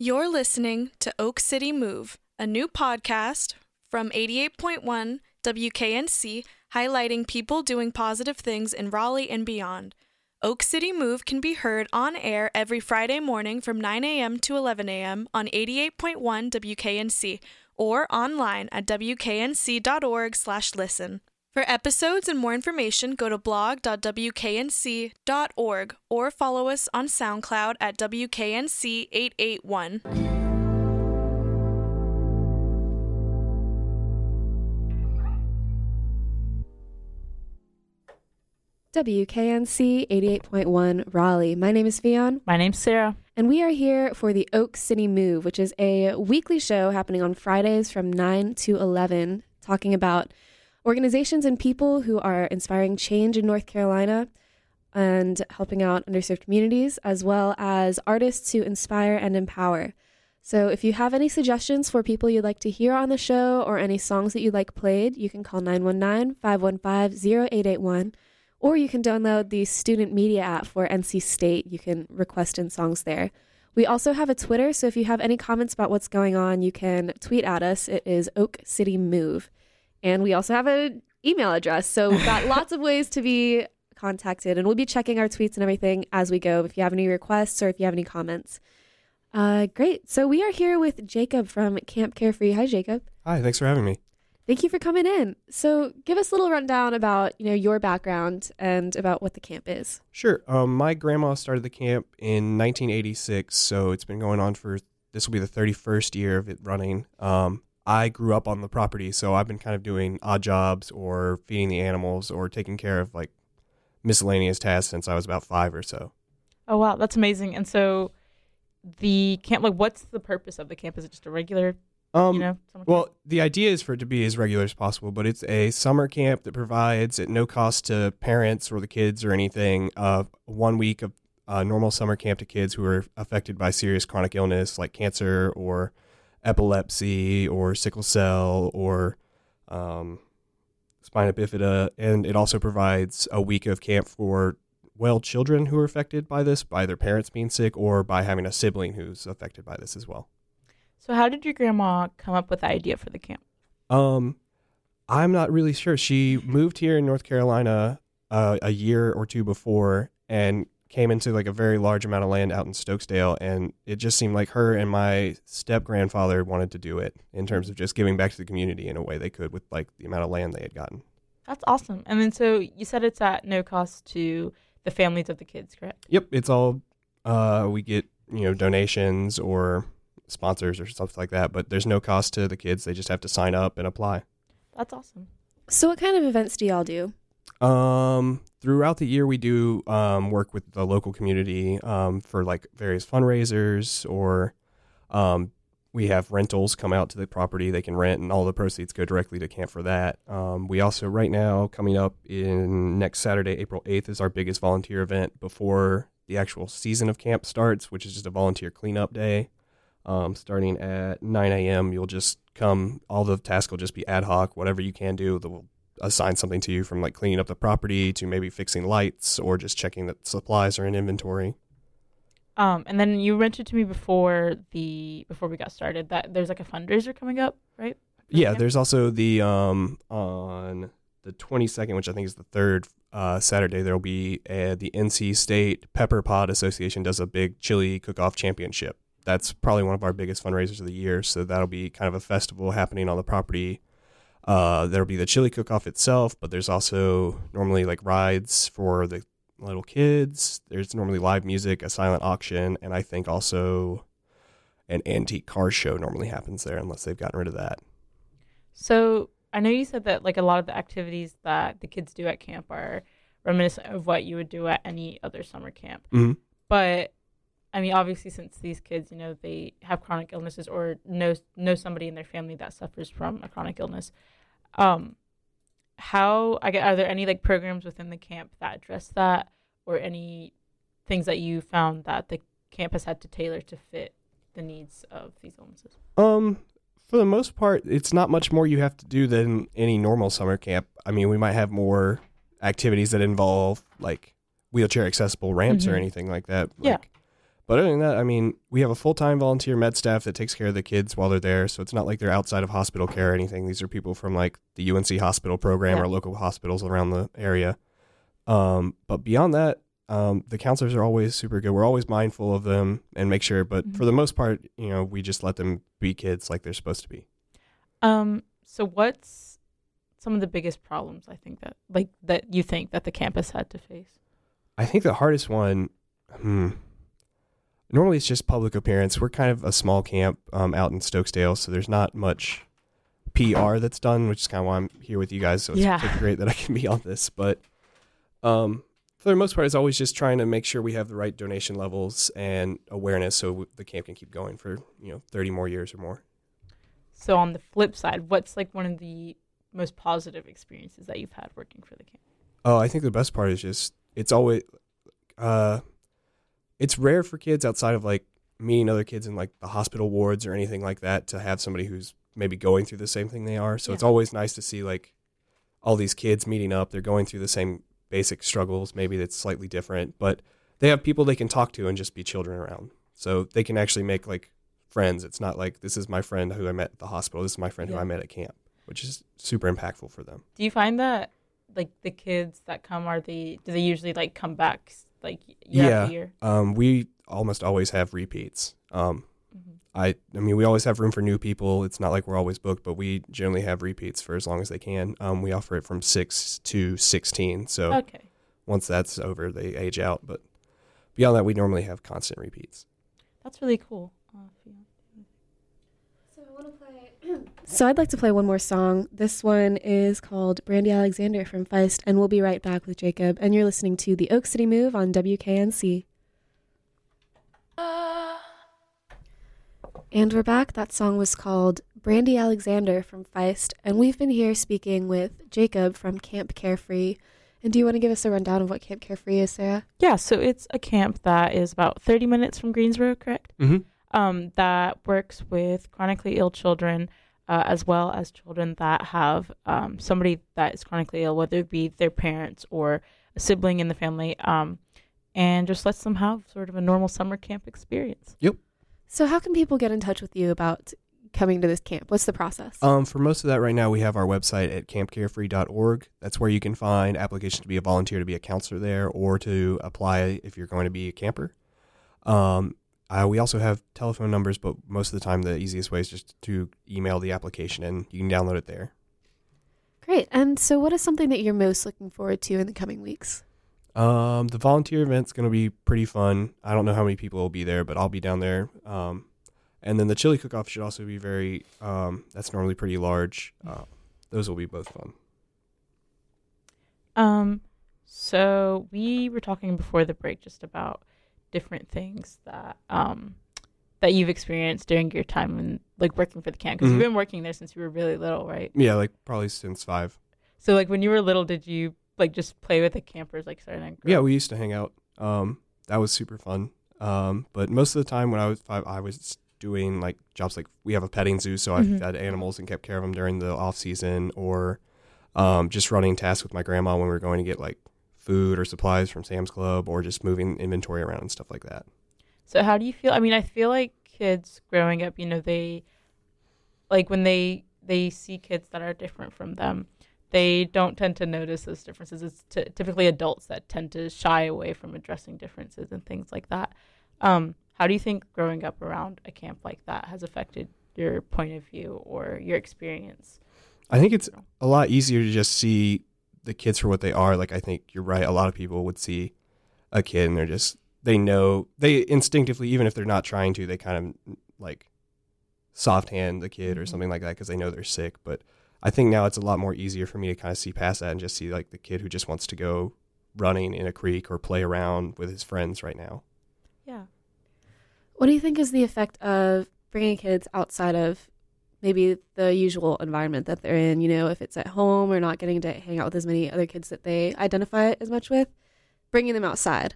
You're listening to Oak City Move, a new podcast from 88.1 WKNC highlighting people doing positive things in Raleigh and beyond. Oak City Move can be heard on air every Friday morning from 9 a.m. to 11 a.m. on 88.1 WKNC or online at wknc.org/listen. For episodes and more information, go to blog.wknc.org or follow us on SoundCloud at WKNC881. WKNC 88.1 Raleigh. My name is Fion, My name's Sarah. and we are here for the Oak City Move, which is a weekly show happening on Fridays from 9 to 11, talking about organizations and people who are inspiring change in North Carolina and helping out underserved communities, as well as artists who inspire and empower. So, if you have any suggestions for people you'd like to hear on the show or any songs that you'd like played, you can call 919 515 0881 or you can download the student media app for NC State. You can request in songs there. We also have a Twitter, so if you have any comments about what's going on, you can tweet at us. It is Oak City Move. And we also have an email address, so we've got lots of ways to be contacted, and we'll be checking our tweets and everything as we go if you have any requests or if you have any comments. Uh, great. So we are here with Jacob from Camp Carefree. Hi, Jacob. Hi, thanks for having me. Thank you for coming in. So, give us a little rundown about you know your background and about what the camp is. Sure. Um, my grandma started the camp in 1986, so it's been going on for this will be the 31st year of it running. Um, I grew up on the property, so I've been kind of doing odd jobs or feeding the animals or taking care of like miscellaneous tasks since I was about five or so. Oh wow, that's amazing. And so the camp like what's the purpose of the camp? Is it just a regular, Um, you know, summer Well, camp? the idea is for it to be as regular as possible, but it's a summer camp that provides at no cost to parents or the kids or anything uh, one week of uh, normal summer camp to kids who are affected by serious chronic illness like cancer or epilepsy or sickle cell or um, spina bifida. And it also provides a week of camp for well children who are affected by this, by their parents being sick or by having a sibling who's affected by this as well. So how did your grandma come up with the idea for the camp? Um, I'm not really sure. She moved here in North Carolina uh, a year or two before and came into like a very large amount of land out in Stokesdale, and it just seemed like her and my step grandfather wanted to do it in terms of just giving back to the community in a way they could with like the amount of land they had gotten. That's awesome. And then so you said it's at no cost to the families of the kids, correct? Yep, it's all uh, we get you know donations or sponsors or stuff like that, but there's no cost to the kids. They just have to sign up and apply. That's awesome. So, what kind of events do y'all do? Um, throughout the year, we do um, work with the local community um, for like various fundraisers, or um, we have rentals come out to the property they can rent, and all the proceeds go directly to camp for that. Um, we also, right now, coming up in next Saturday, April 8th, is our biggest volunteer event before the actual season of camp starts, which is just a volunteer cleanup day. Um, starting at 9 a.m., you'll just come, all the tasks will just be ad hoc, whatever you can do. They'll assign something to you from like cleaning up the property to maybe fixing lights or just checking that supplies are in inventory. Um, and then you mentioned to me before the before we got started that there's like a fundraiser coming up, right? Yeah, there's also the um on the 22nd, which I think is the third uh, Saturday, there'll be uh, the NC State Pepper Pod Association does a big chili cook-off championship. That's probably one of our biggest fundraisers of the year. So that'll be kind of a festival happening on the property. Uh, there'll be the chili cook-off itself, but there's also normally like rides for the little kids. There's normally live music, a silent auction, and I think also an antique car show normally happens there, unless they've gotten rid of that. So I know you said that like a lot of the activities that the kids do at camp are reminiscent of what you would do at any other summer camp. Mhm. But I mean, obviously, since these kids, you know, they have chronic illnesses or know know somebody in their family that suffers from a chronic illness. Um, how I get are there any like programs within the camp that address that, or any things that you found that the camp has had to tailor to fit the needs of these illnesses? Um, for the most part, it's not much more you have to do than any normal summer camp. I mean, we might have more activities that involve like wheelchair accessible ramps or Mhm. anything like that. Yeah. But other than that, I mean, we have a full time volunteer med staff that takes care of the kids while they're there. So it's not like they're outside of hospital care or anything. These are people from like the UNC hospital program Yeah. or local hospitals around the area. Um, but beyond that, um, the counselors are always super good. We're always mindful of them and make sure. But Mhm. for the most part, you know, we just let them be kids like they're supposed to be. Um, so what's some of the biggest problems I think that like that you think that the campus had to face? I think the hardest one, hmm. Normally it's just public appearance. We're kind of a small camp um, out in Stokesdale, so there's not much PR that's done, which is kind of why I'm here with you guys. So it's Yeah. great that I can be on this. But um, for the most part, it's always just trying to make sure we have the right donation levels and awareness, so w- the camp can keep going for you know 30 more years or more. So on the flip side, what's like one of the most positive experiences that you've had working for the camp? Oh, I think the best part is just it's always uh it's rare for kids outside of like meeting other kids in like the hospital wards or anything like that to have somebody who's maybe going through the same thing they are. So it's always nice to see like all these kids meeting up. They're going through the same basic struggles, maybe that's slightly different, but they have people they can talk to and just be children around. So they can actually make like friends. It's not like this is my friend who I met at the hospital. This is my friend who I met at camp, which is super impactful for them. Do you find that like the kids that come are they do they usually like come back like year Yeah. year? Um, we almost always have repeats. Um, Mhm. I, I mean, we always have room for new people. It's not like we're always booked, but we generally have repeats for as long as they can. Um, we offer it from six to sixteen. So Okay. once that's over, they age out. But beyond that, we normally have constant repeats. That's really cool. Uh, if you- So I want to play. So I'd like to play one more song. This one is called Brandy Alexander from Feist, and we'll be right back with Jacob. And you're listening to the Oak City Move on WKNC. And we're back. That song was called Brandy Alexander from Feist, and we've been here speaking with Jacob from Camp Carefree. And do you want to give us a rundown of what Camp Carefree is, Sarah? Yeah, so it's a camp that is about 30 minutes from Greensboro, correct? Mm-hmm. Um, that works with chronically ill children uh, as well as children that have um, somebody that is chronically ill, whether it be their parents or a sibling in the family, um, and just lets them have sort of a normal summer camp experience. Yep. So, how can people get in touch with you about coming to this camp? What's the process? Um, for most of that right now, we have our website at campcarefree.org. That's where you can find applications to be a volunteer to be a counselor there or to apply if you're going to be a camper. Um, uh, we also have telephone numbers, but most of the time, the easiest way is just to email the application and you can download it there. Great. And so, what is something that you're most looking forward to in the coming weeks? Um, the volunteer event's going to be pretty fun. I don't know how many people will be there, but I'll be down there. Um, and then the chili cook-off should also be very. Um, that's normally pretty large. Uh, those will be both fun. Um, so we were talking before the break just about different things that um that you've experienced during your time in like working for the camp because Mhm. you've been working there since you were really little, right? Yeah, like probably since five. So like when you were little, did you like just play with the campers like starting? Yeah, we used to hang out. Um, that was super fun. Um, but most of the time when I was five, I was doing like jobs like we have a petting zoo, so Mhm. I fed animals and kept care of them during the off season, or um, just running tasks with my grandma when we were going to get like food or supplies from Sam's Club, or just moving inventory around and stuff like that. So how do you feel? I mean, I feel like kids growing up, you know, they like when they they see kids that are different from them, they don't tend to notice those differences. It's t- typically adults that tend to shy away from addressing differences and things like that. Um, how do you think growing up around a camp like that has affected your point of view or your experience? I think it's a lot easier to just see the kids for what they are. Like I think you're right. A lot of people would see a kid and they're just they know they instinctively, even if they're not trying to, they kind of like soft hand the kid or Mhm. something like that because they know they're sick. But I think now it's a lot more easier for me to kind of see past that and just see like the kid who just wants to go running in a creek or play around with his friends right now. Yeah. What do you think is the effect of bringing kids outside of maybe the usual environment that they're in? You know, if it's at home or not getting to hang out with as many other kids that they identify as much with, bringing them outside.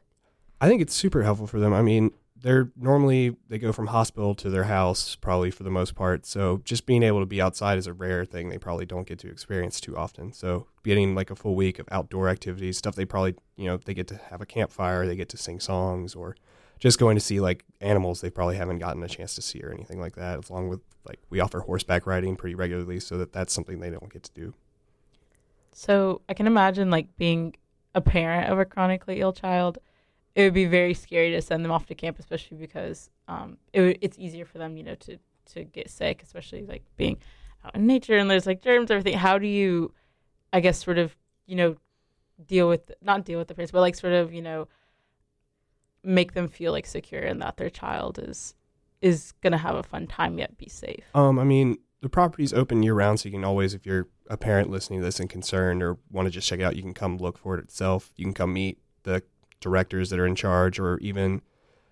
I think it's super helpful for them. I mean, they're normally they go from hospital to their house probably for the most part. So just being able to be outside is a rare thing they probably don't get to experience too often. So getting like a full week of outdoor activities, stuff they probably, you know, they get to have a campfire, they get to sing songs or just going to see like animals they probably haven't gotten a chance to see or anything like that. Along with like we offer horseback riding pretty regularly, so that that's something they don't get to do. So I can imagine like being a parent of a chronically ill child. It would be very scary to send them off to camp, especially because um, it w- it's easier for them, you know, to to get sick, especially like being out in nature and there's like germs, everything. How do you, I guess, sort of, you know, deal with not deal with the parents, but like sort of, you know, make them feel like secure and that their child is is gonna have a fun time yet be safe. Um, I mean, the property's open year round, so you can always, if you're a parent listening to this and concerned or want to just check it out, you can come look for it itself. You can come meet the directors that are in charge, or even,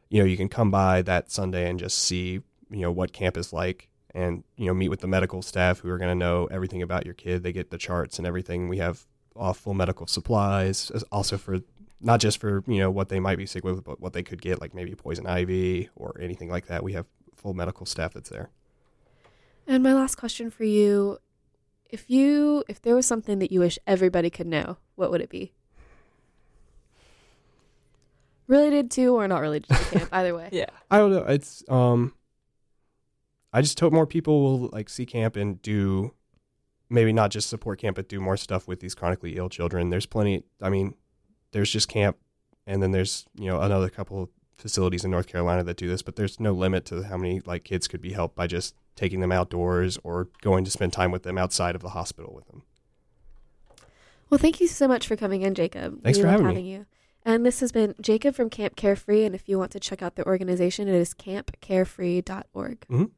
you know, you can come by that Sunday and just see, you know, what camp is like, and you know, meet with the medical staff who are going to know everything about your kid. They get the charts and everything. We have all full medical supplies, also for not just for you know what they might be sick with, but what they could get, like maybe poison ivy or anything like that. We have full medical staff that's there. And my last question for you, if you if there was something that you wish everybody could know, what would it be? Related to or not related to camp, either way. Yeah. I don't know. It's um I just hope more people will like see camp and do maybe not just support camp but do more stuff with these chronically ill children. There's plenty I mean, there's just camp and then there's, you know, another couple of facilities in North Carolina that do this, but there's no limit to how many like kids could be helped by just taking them outdoors or going to spend time with them outside of the hospital with them. Well, thank you so much for coming in, Jacob. Thanks we for love having me. you. And this has been Jacob from Camp Carefree. And if you want to check out the organization, it is campcarefree.org. Mhm.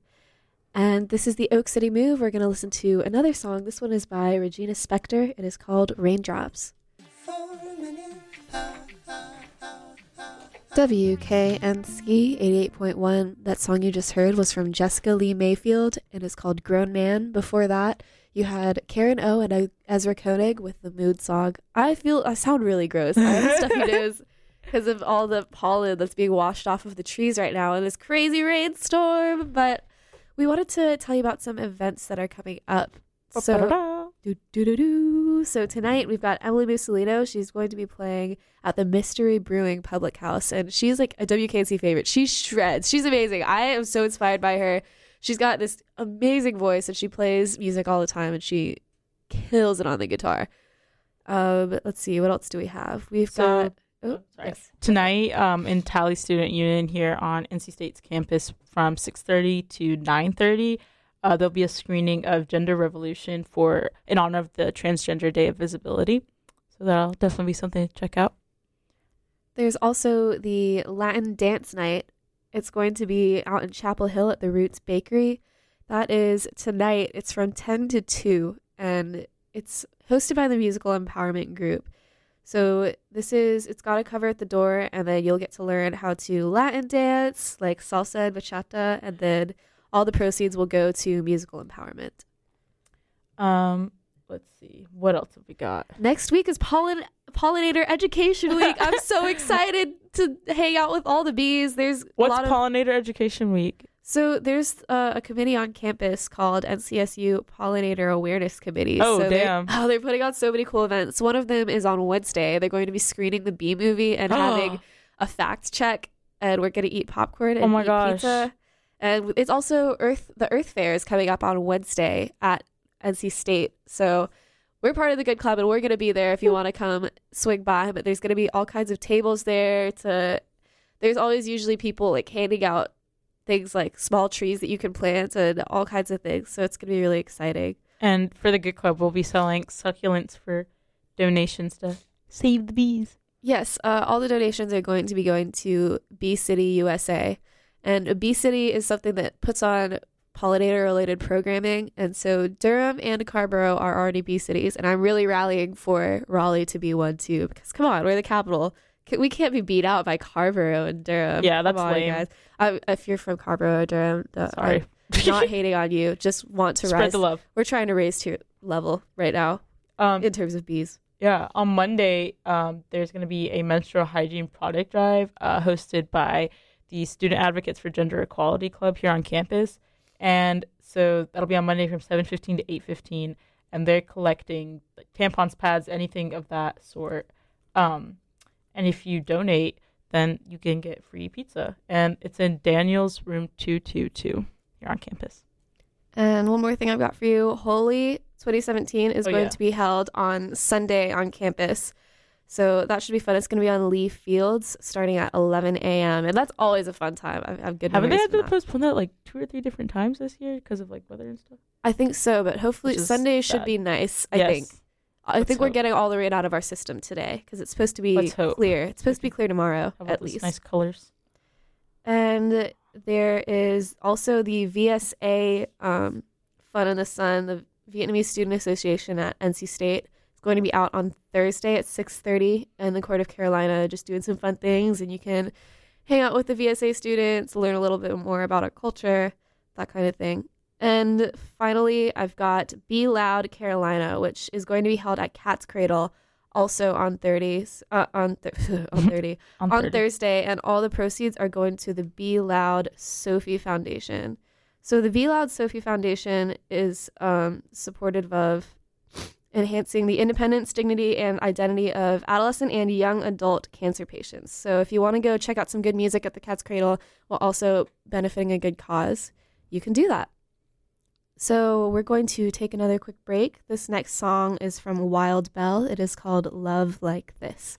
And this is the Oak City Move. We're going to listen to another song. This one is by Regina Spektor. It is called Raindrops. WKNC 88.1. That song you just heard was from Jessica Lea Mayfield and is called Grown Man. Before that, you had Karen O and Ezra Koenig with the moon song. I feel I sound really gross. I have stuffy nose because of all the pollen that's being washed off of the trees right now in this crazy rainstorm. But we wanted to tell you about some events that are coming up. So. Do, do, do, do. so tonight we've got Emily Musolino. She's going to be playing at the Mystery Brewing Public House, and she's like a WKNC favorite. She shreds. She's amazing. I am so inspired by her. She's got this amazing voice, and she plays music all the time, and she kills it on the guitar. Um, let's see, what else do we have? We've So- got. Oh, sorry. yes. tonight um, in Talley Student Union here on NC State's campus from 6:30 to 9:30. Uh, there'll be a screening of Gender Revolution for in honor of the Transgender Day of Visibility. So that'll definitely be something to check out. There's also the Latin Dance Night. It's going to be out in Chapel Hill at the Roots Bakery. That is tonight. It's from 10 to 2, and it's hosted by the Musical Empowerment Group. So this is, it's got a cover at the door, and then you'll get to learn how to Latin dance, like salsa and bachata, and then all the proceeds will go to musical empowerment. Um, let's see, what else have we got? Next week is pollen pollinator education week. I'm so excited to hang out with all the bees. There's a What's lot of Pollinator Education Week? so there's uh, a committee on campus called NCSU Pollinator Awareness Committee. Oh, so they're- damn. Oh, they're putting on so many cool events. One of them is on Wednesday. They're going to be screening the Bee movie and having a fact check, and we're going to eat popcorn and Oh my eat gosh. pizza. And it's also Earth. The Earth Fair is coming up on Wednesday at NC State. So we're part of the good club, and we're going to be there if you want to come swing by. But there's going to be all kinds of tables there. To there's always usually people like handing out things like small trees that you can plant and all kinds of things. So it's going to be really exciting. And for the Good Club, we'll be selling succulents for donations to save the bees. Yes, uh, all the donations are going to be going to Bee City USA. And Bee City is something that puts on pollinator related programming. And so Durham and Carrboro are already Bee Cities. And I'm really rallying for Raleigh to be one too. Because come on, we're the capital. We can't be beat out by Carrboro and Durham. Yeah, that's on, lame. guys. I, if you're from Carrboro or Durham, Sorry. I'm not hating on you. Just want to Spread rise. the love. We're trying to raise to your level right now Um, in terms of bees. Yeah, on Monday, um, there's going to be a menstrual hygiene product drive uh, hosted by the Student Advocates for Gender Equality Club here on campus, and so that'll be on Monday from 7:15 to 8:15, and they're collecting like, tampons, pads, anything of that sort. Um, and if you donate, then you can get free pizza. And it's in Daniel's room 222 here on campus. And one more thing I've got for you Holi 2017 is Oh, going yeah. to be held on Sunday on campus. So that should be fun. It's going to be on Lee Fields starting at 11 a.m. And that's always a fun time. I have good Haven't they had to that. postpone that like two or three different times this year because of like weather and stuff? I think so, but hopefully Sunday should be nice. I yes. think. I Let's think we're getting all the rain out of our system today because it's supposed to be clear. It's supposed to be clear tomorrow, at least. nice colors. And there is also the VSA um, Fun in the Sun, the Vietnamese Student Association at NC State. Going to be out on Thursday at 6:30 in the Court of Carolina, just doing some fun things, and you can hang out with the VSA students, learn a little bit more about our culture, that kind of thing. And finally, I've got Be Loud Carolina, which is going to be held at Cat's Cradle, also on 30s, uh, on th- on 30 On, on 30. Thursday, and all the proceeds are going to the Be Loud Sophie Foundation. So the Be Loud Sophie Foundation is um, supportive of enhancing the independence, dignity, and identity of adolescent and young adult cancer patients. So if you want to go check out some good music at the Cat's Cradle while also benefiting a good cause, you can do that. So we're going to take another quick break. This next song is from Wild Belle. It is called Love Like This.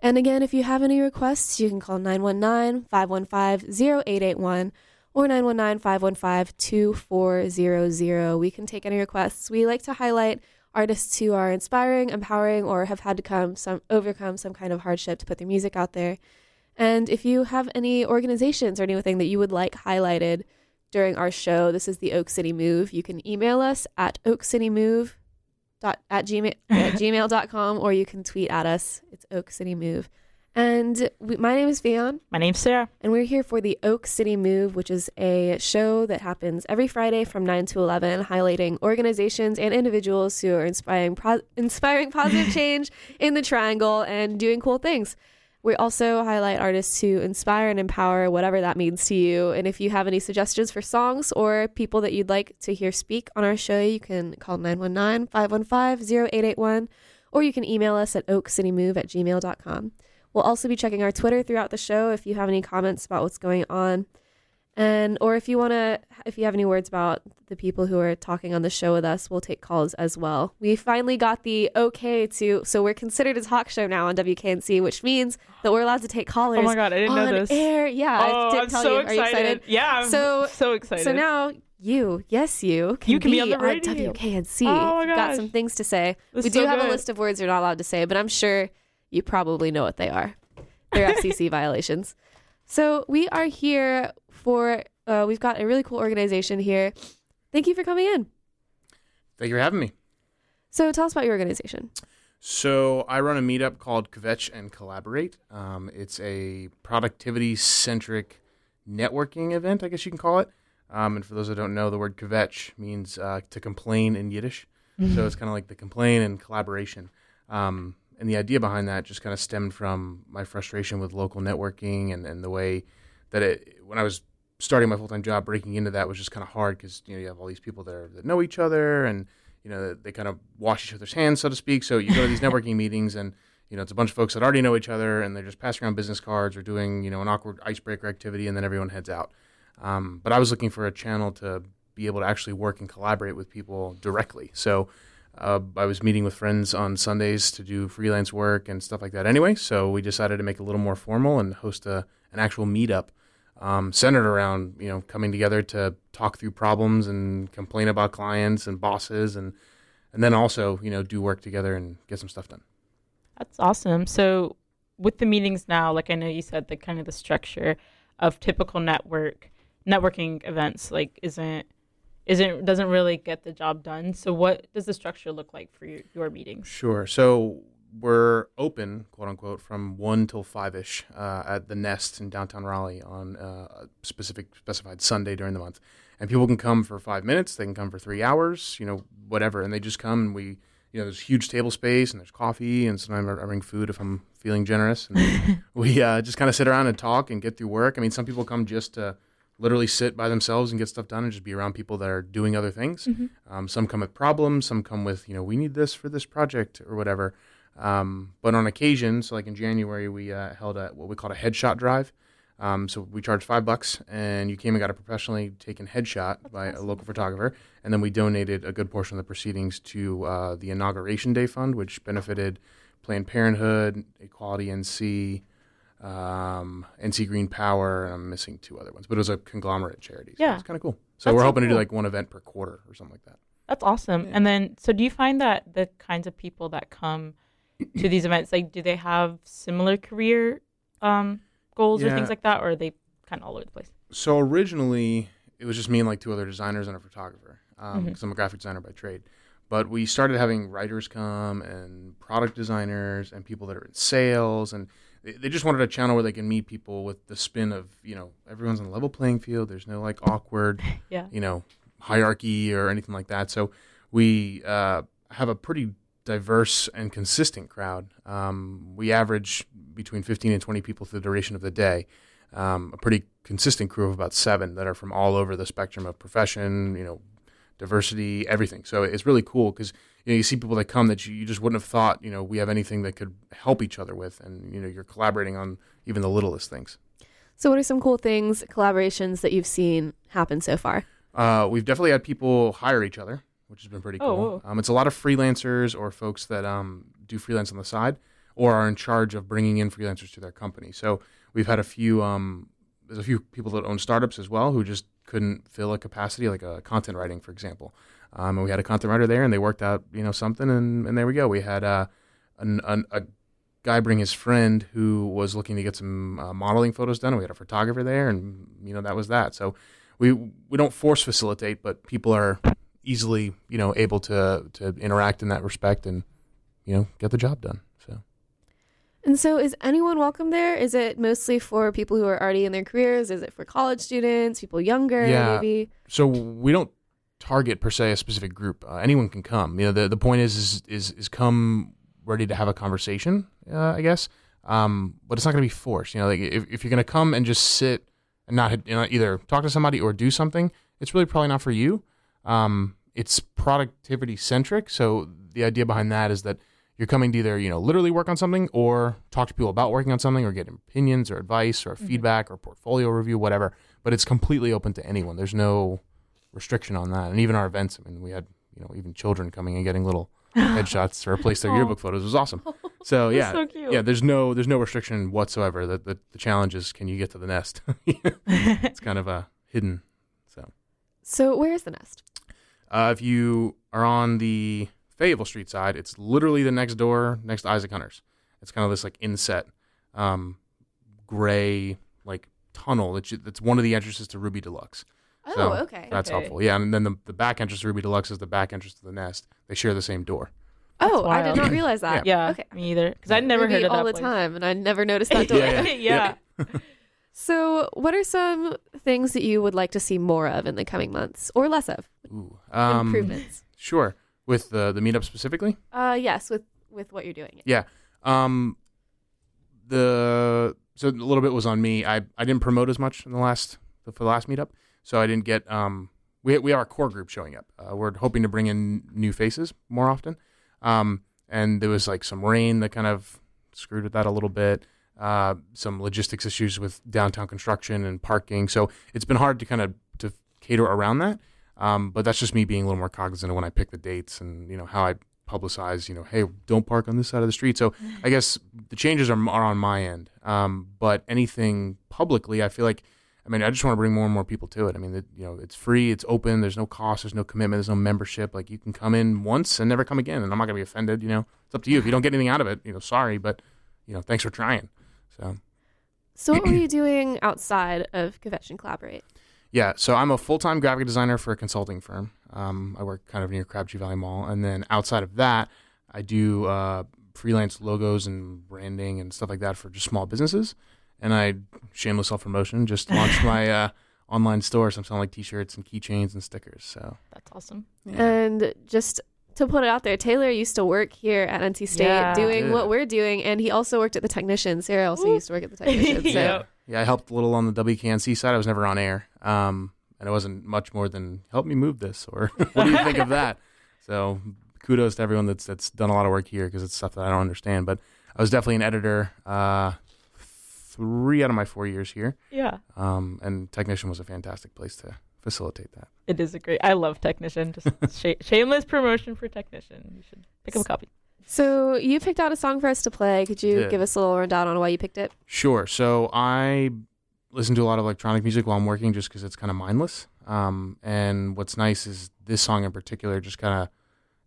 And again, if you have any requests, you can call 919 515 0881 or 919 515 2400. We can take any requests. We like to highlight artists who are inspiring, empowering, or have had to come some overcome some kind of hardship to put their music out there. And if you have any organizations or anything that you would like highlighted during our show, this is the Oak City Move. You can email us at oakcitymove dot at gmail at gmail.com or you can tweet at us. It's Oak City Move. And we, my name is Fion, My name's Sarah. and we're here for the Oak City Move, which is a show that happens every Friday from 9 to 11, highlighting organizations and individuals who are inspiring, pro- inspiring positive change in the triangle and doing cool things. We also highlight artists who inspire and empower, whatever that means to you. And if you have any suggestions for songs or people that you'd like to hear speak on our show, you can call 919 515 0881 or you can email us at oakcitymove at gmail.com. We'll also be checking our Twitter throughout the show if you have any comments about what's going on. And or if you want to if you have any words about the people who are talking on the show with us, we'll take calls as well. We finally got the okay to so we're considered a talk show now on WKNC, which means that we're allowed to take callers Oh my god, I didn't on know this. air. Yeah, oh, I did I'm tell so you. excited. Are you excited? Yeah, I'm So- so excited. So now you, yes, you can, You can be on the at radio. WKNC. Oh my You've got some things to say. We do so have a list of words you're not allowed to say, but I'm sure you probably know what they are. They're FCC violations. So we are here for. Uh, we've got a really cool organization here. Thank you for coming in. Thank you for having me. So tell us about your organization. So I run a meetup called Kvetch and Collaborate. Um, it's a productivity centric networking event, I guess you can call it. Um, and for those that don't know, the word Kvetch means uh, to complain in Yiddish. So it's kind of like the complain and collaboration. Um, and the idea behind that just kind of stemmed from my frustration with local networking and, and the way that it, when I was starting my full time job, breaking into that was just kind of hard because you know you have all these people there that know each other and you know they kind of wash each other's hands, so to speak. So you go to these networking meetings and you know it's a bunch of folks that already know each other and they're just passing around business cards or doing you know an awkward icebreaker activity and then everyone heads out. Um, but I was looking for a channel to be able to actually work and collaborate with people directly. So uh, I was meeting with friends on Sundays to do freelance work and stuff like that anyway. So we decided to make it a little more formal and host a, an actual meetup um, centered around, you know, coming together to talk through problems and complain about clients and bosses and, and then also, you know, do work together and get some stuff done. That's awesome. So with the meetings now, like I know you said, the kind of the structure of typical network networking events like isn't isn't doesn't really get the job done. So what does the structure look like for your, your meetings? Sure. So we're open, quote unquote, from one till five ish uh, at the Nest in downtown Raleigh on uh, a specific specified Sunday during the month, and people can come for five minutes. They can come for three hours. You know, whatever, and they just come and we. You know, there's huge table space and there's coffee, and sometimes I bring food if I'm feeling generous. And we uh, just kind of sit around and talk and get through work. I mean, some people come just to literally sit by themselves and get stuff done and just be around people that are doing other things. Um, some come with problems, some come with, you know, we need this for this project or whatever. Um, but on occasion, so like in January, we uh, held a what we called a headshot drive. Um, so we charged five bucks, and you came and got a professionally taken headshot by a local photographer, and then we donated a good portion of the proceedings to uh, the Inauguration Day Fund, which benefited Planned Parenthood, Equality NC, um, NC Green Power, and I'm missing two other ones, but it was a conglomerate charity. So Yeah. it's kind of cool. So That's we're so hoping to do like one event per quarter or something like that. That's awesome. Yeah. And then, so do you find that the kinds of people that come to these events, like, do they have similar career um, goals or things like that, or are they kind of all over the place? So originally, it was just me and like two other designers and a photographer, because Mhm. I'm a graphic designer by trade. But we started having writers come and product designers and people that are in sales, and they, they just wanted a channel where they can meet people with the spin of you know everyone's on a level playing field. There's no like awkward Yeah. you know hierarchy or anything like that. So we uh, have a pretty diverse and consistent crowd. Um, we average between 15 and 20 people through the duration of the day. Um, a pretty consistent crew of about seven that are from all over the spectrum of profession, you know, diversity, everything. So it's really cool because you know you see people that come that you, you just wouldn't have thought you know we have anything that could help each other with, and you know you're collaborating on even the littlest things. So, what are some cool things, collaborations that you've seen happen so far? Uh, we've definitely had people hire each other, which has been pretty Oh, cool. whoa. Um, it's a lot of freelancers or folks that um, do freelance on the side or are in charge of bringing in freelancers to their company. So we've had a few. Um, there's a few people that own startups as well who just couldn't fill a capacity, like a content writing, for example. Um, and we had a content writer there, and they worked out, you know, something, and, and there we go. We had uh, an, an, a guy bring his friend who was looking to get some uh, modeling photos done. and We had a photographer there, and you know that was that. So we we don't force facilitate, but people are easily you know able to to interact in that respect and you know get the job done. And so, is anyone welcome there? Is it mostly for people who are already in their careers? Is it for college students, people younger, Yeah. maybe? so we don't target per se a specific group. Uh, anyone can come. You know the the point is is is, is come ready to have a conversation. Uh, I guess. Um, but it's not going to be forced. You know, like if, if you're going to come and just sit and not you know, either talk to somebody or do something, it's really probably not for you. Um, it's productivity centric. So the idea behind that is that you're coming to either you know literally work on something or talk to people about working on something or get opinions or advice or feedback or portfolio review, whatever. But it's completely open to anyone. There's no restriction on that. And even our events, I mean, we had you know even children coming and getting little headshots to replace their yearbook photos. It was awesome. So yeah, so cute. yeah. There's no there's no restriction whatsoever. The, the the challenge is can you get to the nest? it's kind of a hidden. So So, where is the nest? uh, if you are on the Fayetteville Street side, it's literally the next door next to Isaac Hunters. It's kind of this like inset, um, gray like tunnel that's that's one of the entrances to Ruby Deluxe. Oh, So, okay. That's Okay. helpful. Yeah, and then the, the back entrance to Ruby Deluxe is the back entrance to the nest. They share the same door. Oh, I did not realize that. yeah, Okay. me either. Because I'd never Ruby heard of that all the place. time, and I never noticed that door. Yeah, yeah. So, what are some things that you would like to see more of in the coming months, or less of? Ooh, um, Improvements. Sure. With the the meetup specifically. Uh, yes, with with what you're doing. Yeah. Um, the so a little bit was on me. I, I didn't promote as much in the last for the last meetup, so I didn't get um we we are a core group showing up. Uh, we're hoping to bring in new faces more often. Um, and there was like some rain that kind of screwed with that a little bit. Uh, some logistics issues with downtown construction and parking. So it's been hard to kind of to cater around that. Um, but that's just me being a little more cognizant of when I pick the dates and you know how I publicize. You know, hey, don't park on this side of the street. So I guess the changes are, are on my end. Um, but anything publicly, I feel like, I mean, I just want to bring more and more people to it. I mean, you know, it's free, it's open, there's no cost, there's no commitment, there's no membership. Like you can come in once and never come again, and I'm not gonna be offended. You know, it's up to you. If you don't get anything out of it, you know, sorry, but you know, thanks for trying. So So, what were you doing outside of and Collaborate? Yeah, so I'm a full time graphic designer for a consulting firm. Um, I work kind of near Crabtree Valley Mall, and then outside of that, I do uh, freelance logos and branding and stuff like that for just small businesses. And I shameless self promotion just launched my uh, online store, so I'm selling like T-shirts and keychains and stickers. So That's awesome. And just to put it out there, Taylor used to work here at NC State Yeah. doing Did. what we're doing, and he also worked at the Technician. Sarah also Ooh. used to work at the Technician. So. Yeah. Yeah, I helped a little on the WKNC side. I was never on air, um, and it wasn't much more than help me move this or what do you think of that? So kudos to everyone that's that's done a lot of work here because it's stuff that I don't understand. But I was definitely an editor uh, three out of my four years here, Yeah. um, and technician was a fantastic place to facilitate that. It is a great. I love Technician. Just sh- shameless promotion for Technician. You should pick up a copy. So you picked out a song for us to play. Could you Did. give us a little rundown on why you picked it? Sure. So I listen to a lot of electronic music while I'm working, just because it's kind of mindless. Um, and what's nice is this song in particular just kind of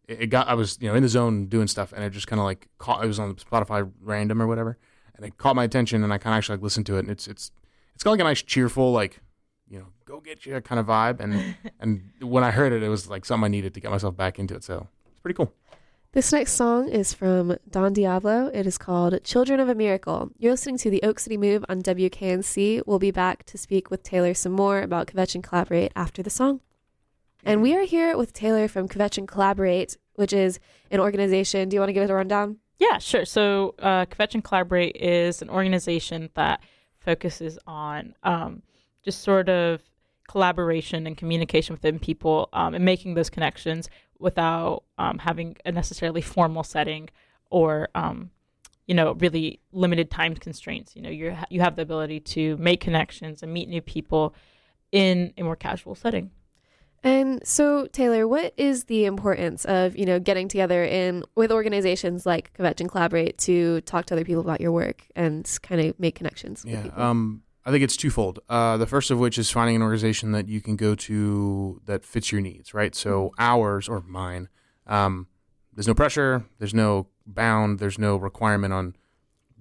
it it got. I was you know in the zone doing stuff, and it just kind of like caught. It was on Spotify random or whatever, and it caught my attention, and I kind of actually like listened to it, and it's it's it's got like a nice cheerful like you know go get you kind of vibe, and and when I heard it, it was like something I needed to get myself back into it. So it's pretty cool. This next song is from Don Diablo. It is called Children of a Miracle. You're listening to the Oak City Move on WKNC. We'll be back to speak with Taylor some more about Kvetch and Collaborate after the song. And we are here with Taylor from Kvetch and Collaborate, which is an organization. Do you want to give it a rundown? Yeah, sure. So, uh, Kvetch and Collaborate is an organization that focuses on um, just sort of collaboration and communication within people um, and making those connections without um, having a necessarily formal setting or um, you know really limited time constraints. You know, you you have the ability to make connections and meet new people in a more casual setting. And so, Taylor, what is the importance of you know getting together in with organizations like Kvetch and Collaborate to talk to other people about your work and kind of make connections? with Yeah. people? Um, I think it's twofold. Uh, the first of which is finding an organization that you can go to that fits your needs, right? So ours or mine, um, there's no pressure, there's no bound, there's no requirement on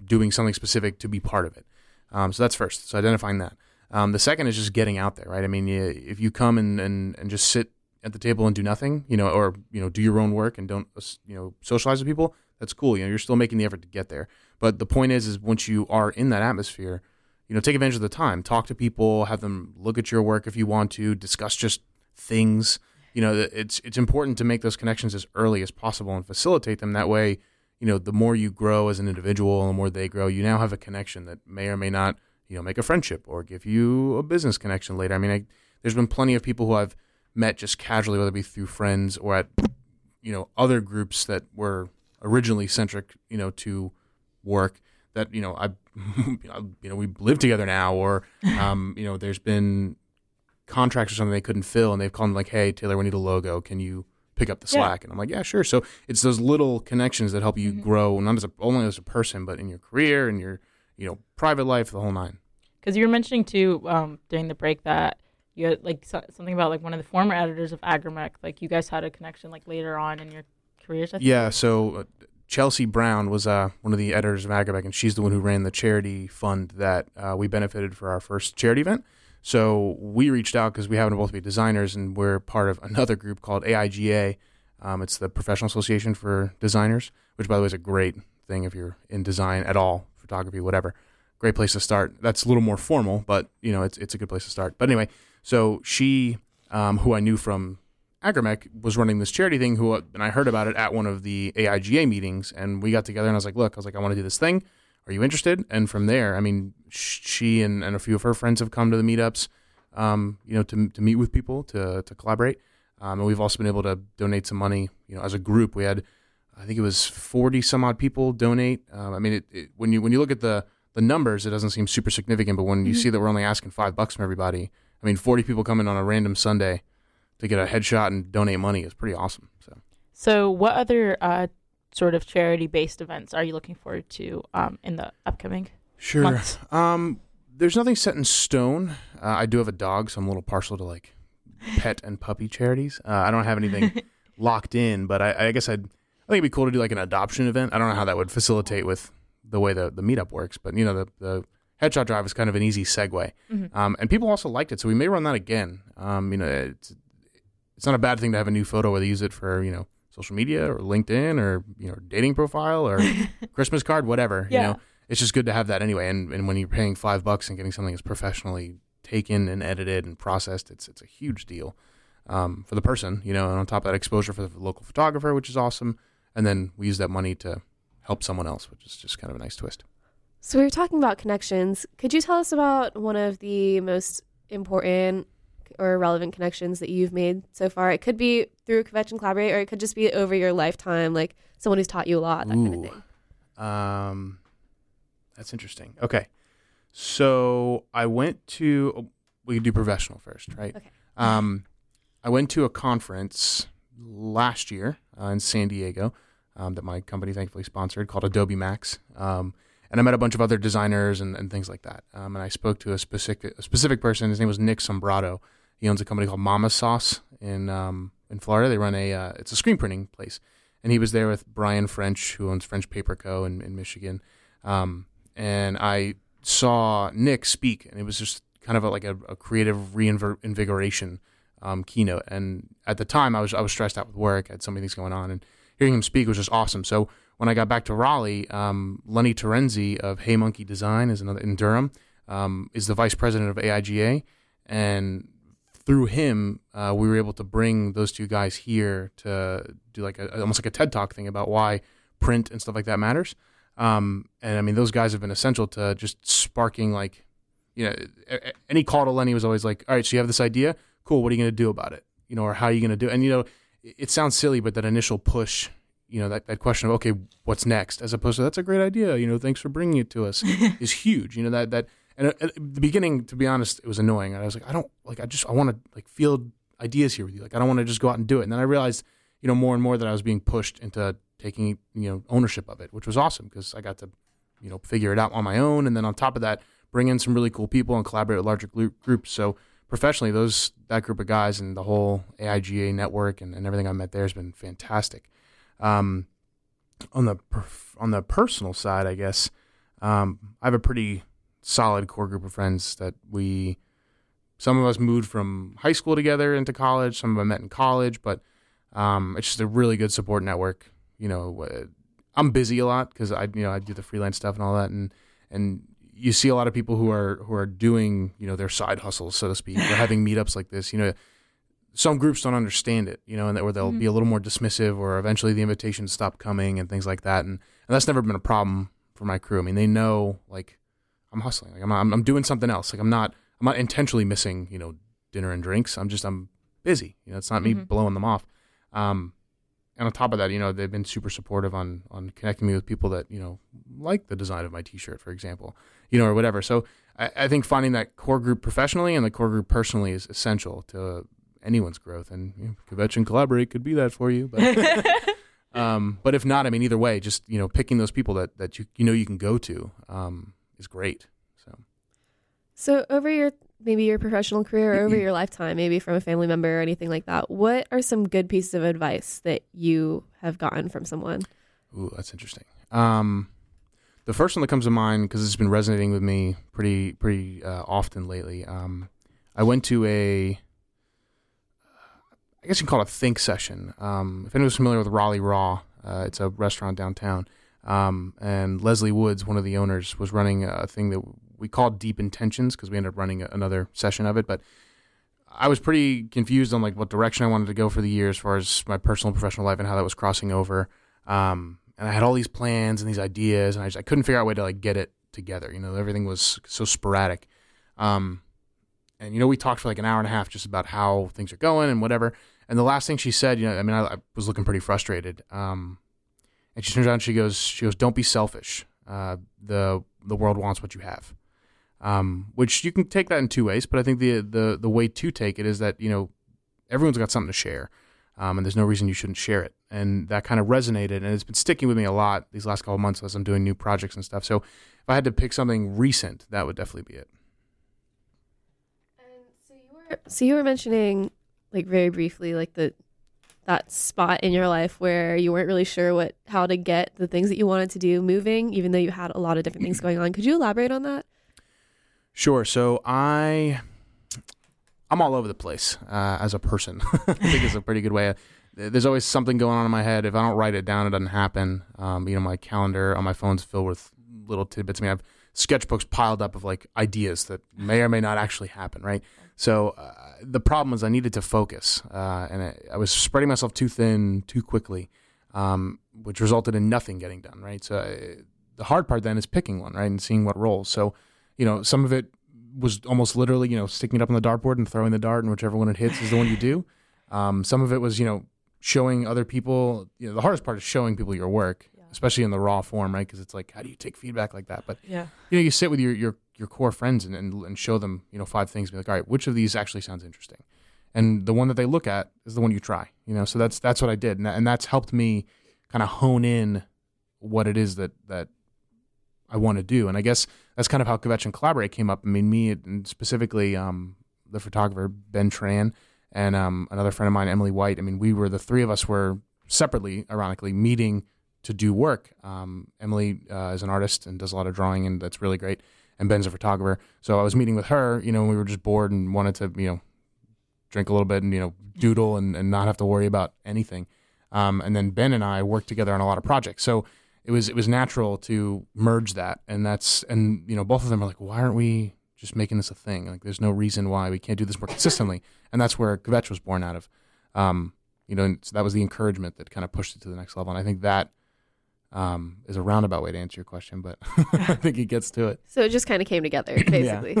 doing something specific to be part of it. Um, so that's first. So identifying that. Um, the second is just getting out there, right? I mean, you, if you come and, and, and just sit at the table and do nothing, you know, or you know, do your own work and don't you know socialize with people, that's cool. You know, you're still making the effort to get there. But the point is, is once you are in that atmosphere, you know, take advantage of the time. Talk to people, have them look at your work if you want to, discuss just things. You know, it's it's important to make those connections as early as possible and facilitate them. That way, you know, the more you grow as an individual and the more they grow, you now have a connection that may or may not, you know, make a friendship or give you a business connection later. I mean, I, there's been plenty of people who I've met just casually, whether it be through friends or at, you know, other groups that were originally centric, you know, to work that you know I, you know, we live together now, or um, you know, there's been contracts or something they couldn't fill, and they've called me like, "Hey, Taylor, we need a logo. Can you pick up the Yeah. slack?" And I'm like, "Yeah, sure." So it's those little connections that help you Mhm. grow, not as a, only as a person, but in your career and your you know private life, the whole nine. Because you were mentioning too um, during the break that you had like so- something about like one of the former editors of Agromeck, like you guys had a connection like later on in your careers. I think. Yeah. So uh, Chelsea Brown was uh, one of the editors of Agromeck, and she's the one who ran the charity fund that uh, we benefited for our first charity event. So we reached out because we happen to both be designers, and we're part of another group called AIGA. Um, it's the Professional Association for Designers, which, by the way, is a great thing if you're in design at all, photography, whatever. Great place to start. That's a little more formal, but you know, it's it's a good place to start. But anyway, so she, um, who I knew from Agromeck was running this charity thing who and I heard about it at one of the AIGA meetings and we got together and I was like, look, I was like, I want to do this thing. Are you interested? And from there, I mean, she and, and a few of her friends have come to the meetups, um, you know, to, to meet with people, to, to collaborate. Um, and we've also been able to donate some money, you know, as a group. We had, I think it was 40 some odd people donate. Um, I mean, it, it, when you, when you look at the, the numbers, it doesn't seem super significant, but when you Mhm. see that we're only asking five bucks from everybody, I mean, 40 people come in on a random Sunday to get a headshot and donate money is pretty awesome. So So, what other uh, sort of charity-based events are you looking forward to um, in the upcoming sure. months? Um, there's nothing set in stone. Uh, I do have a dog, so I'm a little partial to like pet and puppy charities. Uh, I don't have anything locked in, but I, I guess I'd I think it'd be cool to do like an adoption event. I don't know how that would facilitate with the way the the meetup works, but you know the the headshot drive is kind of an easy segue. Mhm. Um, and people also liked it, so we may run that again. Um, you know, it's it's not a bad thing to have a new photo, whether you use it for you know social media or LinkedIn or you know dating profile or Christmas card, whatever. Yeah. You know, it's just good to have that anyway. And and when you're paying five bucks and getting something that's professionally taken and edited and processed, it's it's a huge deal um, for the person. You know, and on top of that, exposure for the local photographer, which is awesome. And then we use that money to help someone else, which is just kind of a nice twist. So we were talking about connections. Could you tell us about one of the most important or relevant connections that you've made so far? It could be through Kvetch and Collaborate, or it could just be over your lifetime, like someone who's taught you a lot, that kind of thing. Um, that's interesting. Okay, so I went to. oh, We could do professional first, right? Okay. Um, I went to a conference last year uh, in San Diego um, that my company thankfully sponsored called Adobe Max. Um, and I met a bunch of other designers and, and things like that. Um, and I spoke to a specific a specific person. His name was Nick Sombrato. He owns a company called Mama Sauce in um, in Florida. They run a uh, it's a screen printing place, and he was there with Brian French, who owns French Paper Co. in, in Michigan. Um, and I saw Nick speak, and it was just kind of a, like a, a creative reinvigoration um, keynote. And at the time, I was I was stressed out with work. I had so many things going on, and hearing him speak was just awesome. So when I got back to Raleigh, um, Lenny Terenzi of Hey Monkey Design is another in Durham um, is the vice president of AIGA, and through him, uh, we were able to bring those two guys here to do like a, almost like a TED talk thing about why print and stuff like that matters. Um, and I mean, those guys have been essential to just sparking like, you know, any call to Lenny was always like, all right, so you have this idea, cool. What are you going to do about it? You know, or how are you going to do? it? And you know, it, it sounds silly, but that initial push, you know, that, that question of okay, what's next, as opposed to that's a great idea. You know, thanks for bringing it to us, is huge. You know that that and at the beginning, to be honest, it was annoying. I was like, I don't like, I just I want to like field ideas here with you. Like, I don't want to just go out and do it. And then I realized, you know, more and more that I was being pushed into taking you know ownership of it, which was awesome because I got to you know figure it out on my own, and then on top of that, bring in some really cool people and collaborate with larger groups. So professionally, those that group of guys and the whole AIGA network and, and everything I met there has been fantastic. Um, on the on the personal side, I guess um, I have a pretty solid core group of friends that we. Some of us moved from high school together into college. Some of them met in college, but um, it's just a really good support network. You know, uh, I'm busy a lot because I, you know, I do the freelance stuff and all that, and and you see a lot of people who are who are doing, you know, their side hustles, so to speak. They're having meetups like this. You know, some groups don't understand it, you know, and that, or they'll be a little more dismissive, or eventually the invitations stop coming and things like that. And, and that's never been a problem for my crew. I mean, they know like I'm hustling, like I'm, I'm I'm doing something else. Like I'm not I'm not intentionally missing, you know, dinner and drinks. I'm just I'm busy. You know, it's not me Mhm. blowing them off. Um, and on top of that, you know, they've been super supportive on on connecting me with people that you know like the design of my T-shirt, for example, you know, or whatever. So I, I think finding that core group professionally and the core group personally is essential to anyone's growth. And you know, and collaborate could be that for you, but um, but if not, I mean, either way, just you know, picking those people that that you you know you can go to um, is great. So So over your maybe your professional career or over your lifetime, maybe from a family member or anything like that, what are some good pieces of advice that you have gotten from someone? Ooh, that's interesting. Um, the first one that comes to mind because it's been resonating with me pretty pretty uh, often lately. Um, I went to a, I guess you can call it a think session. Um, if anyone's familiar with Raleigh Raw, uh, it's a restaurant downtown. Um, and Leslie Woods, one of the owners, was running a thing that we called Deep Intentions because we ended up running another session of it. But I was pretty confused on like what direction I wanted to go for the year as far as my personal and professional life and how that was crossing over. Um, and I had all these plans and these ideas, and I, just, I couldn't figure out a way to like get it together. You know, everything was so sporadic. Um, and you know, we talked for like an hour and a half just about how things are going and whatever. And the last thing she said, you know, I mean, I, I was looking pretty frustrated. Um, and she turns around, and she goes, she goes, "Don't be selfish. Uh, the the world wants what you have." Um, which you can take that in two ways, but I think the the the way to take it is that you know everyone's got something to share, um, and there's no reason you shouldn't share it. And that kind of resonated, and it's been sticking with me a lot these last couple months as I'm doing new projects and stuff. So if I had to pick something recent, that would definitely be it. And so you were so you were mentioning like very briefly like the that spot in your life where you weren't really sure what how to get the things that you wanted to do moving even though you had a lot of different things going on. Could you elaborate on that? Sure. So I, I'm all over the place uh, as a person. I think it's a pretty good way. Of, There's always something going on in my head. If I don't write it down, it doesn't happen. Um, you know, my calendar on my phone's filled with little tidbits. I mean, I have sketchbooks piled up of like ideas that may or may not actually happen. Right. So uh, the problem was I needed to focus, uh, and I, I was spreading myself too thin too quickly, um, which resulted in nothing getting done. Right. So uh, the hard part then is picking one, right, and seeing what rolls. So you know, some of it was almost literally, you know, sticking it up on the dartboard and throwing the dart, and whichever one it hits is the one you do. Um, some of it was, you know, showing other people. You know, the hardest part is showing people your work. Especially in the raw form, right? Because it's like, how do you take feedback like that? But Yeah. you know, you sit with your your your core friends and, and and show them, you know, five things. Be like, all right, which of these actually sounds interesting? And the one that they look at is the one you try. You know, so that's that's what I did, and, that, and that's helped me kind of hone in what it is that that I want to do. And I guess that's kind of how Kvetch and Collaborate came up. I mean, me and specifically um, the photographer Ben Tran and um, another friend of mine, Emily White. I mean, we were the three of us were separately, ironically, meeting to do work. Um, Emily uh, is an artist and does a lot of drawing, and that's really great. And Ben's a photographer. So I was meeting with her, you know, we were just bored and wanted to, you know, drink a little bit and, you know, doodle and, and not have to worry about anything. Um, and then Ben and I worked together on a lot of projects. So it was it was natural to merge that, and that's and you know both of them are like, why aren't we just making this a thing? Like, there's no reason why we can't do this more consistently, and that's where Kvetch was born out of. Um, you know, so that was the encouragement that kind of pushed it to the next level, and I think that um, is a roundabout way to answer your question, but I think it gets to it. So it just kind of came together, basically.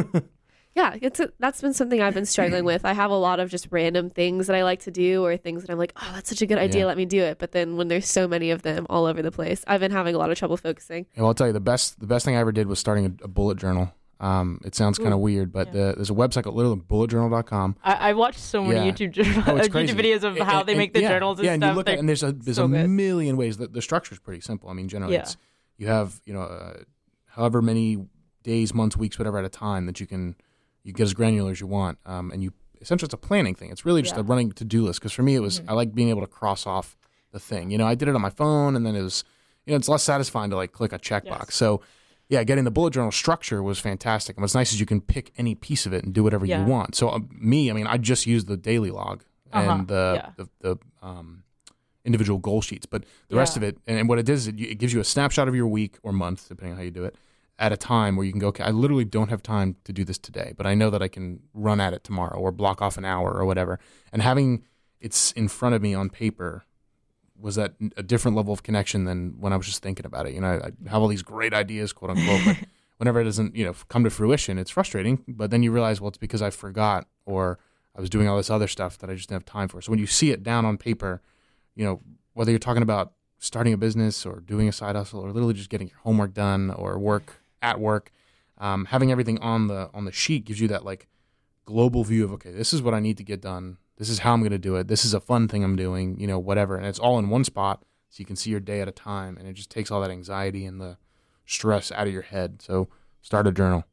yeah, it's a, that's been something I've been struggling with. I have a lot of just random things that I like to do, or things that I'm like, oh, that's such a good idea, Yeah. let me do it. But then when there's so many of them all over the place, I've been having a lot of trouble focusing. Yeah, well, I'll tell you the best the best thing I ever did was starting a, a bullet journal. Um, it sounds kind of weird, but yeah. the, there's a website called literally bulletjournal.com. I, I watched so many Yeah. YouTube journal, Oh, YouTube videos of how And- they and- make the yeah, journals and yeah, and stuff. you look They're at and there's a there's so a good. million ways. The, the structure is pretty simple. I mean, generally, it's you have you know uh, however many days, months, weeks, whatever at a time that you can you get as granular as you want, um, and you essentially it's a planning thing. It's really just a running to do list. Because for me, it was Mhm. I like being able to cross off the thing. You know, I did it on my phone, and then it was you know it's less satisfying to like click a checkbox. Yes. So. Yeah, getting the bullet journal structure was fantastic. And what's nice is you can pick any piece of it and do whatever Yeah. you want. So um, me, I mean, I just use the daily log Uh-huh, and the, yeah. the the um, individual goal sheets, but the rest of it, and, and what it does is it, it gives you a snapshot of your week or month, depending on how you do it, at a time where you can go, okay, I literally don't have time to do this today, but I know that I can run at it tomorrow or block off an hour or whatever. And having it's in front of me on paper was that a different level of connection than when I was just thinking about it. You know, I, I have all these great ideas, quote unquote, but whenever it doesn't, you know, come to fruition, it's frustrating. But then you realize, well, it's because I forgot or I was doing all this other stuff that I just didn't have time for. So when you see it down on paper, you know, whether you're talking about starting a business or doing a side hustle or literally just getting your homework done or work at work, um, having everything on the on the sheet gives you that like global view of okay, this is what I need to get done. This is how I'm going to do it. This is a fun thing I'm doing. You know, whatever, and it's all in one spot, so you can see your day at a time, and it just takes all that anxiety and the stress out of your head. So start a journal.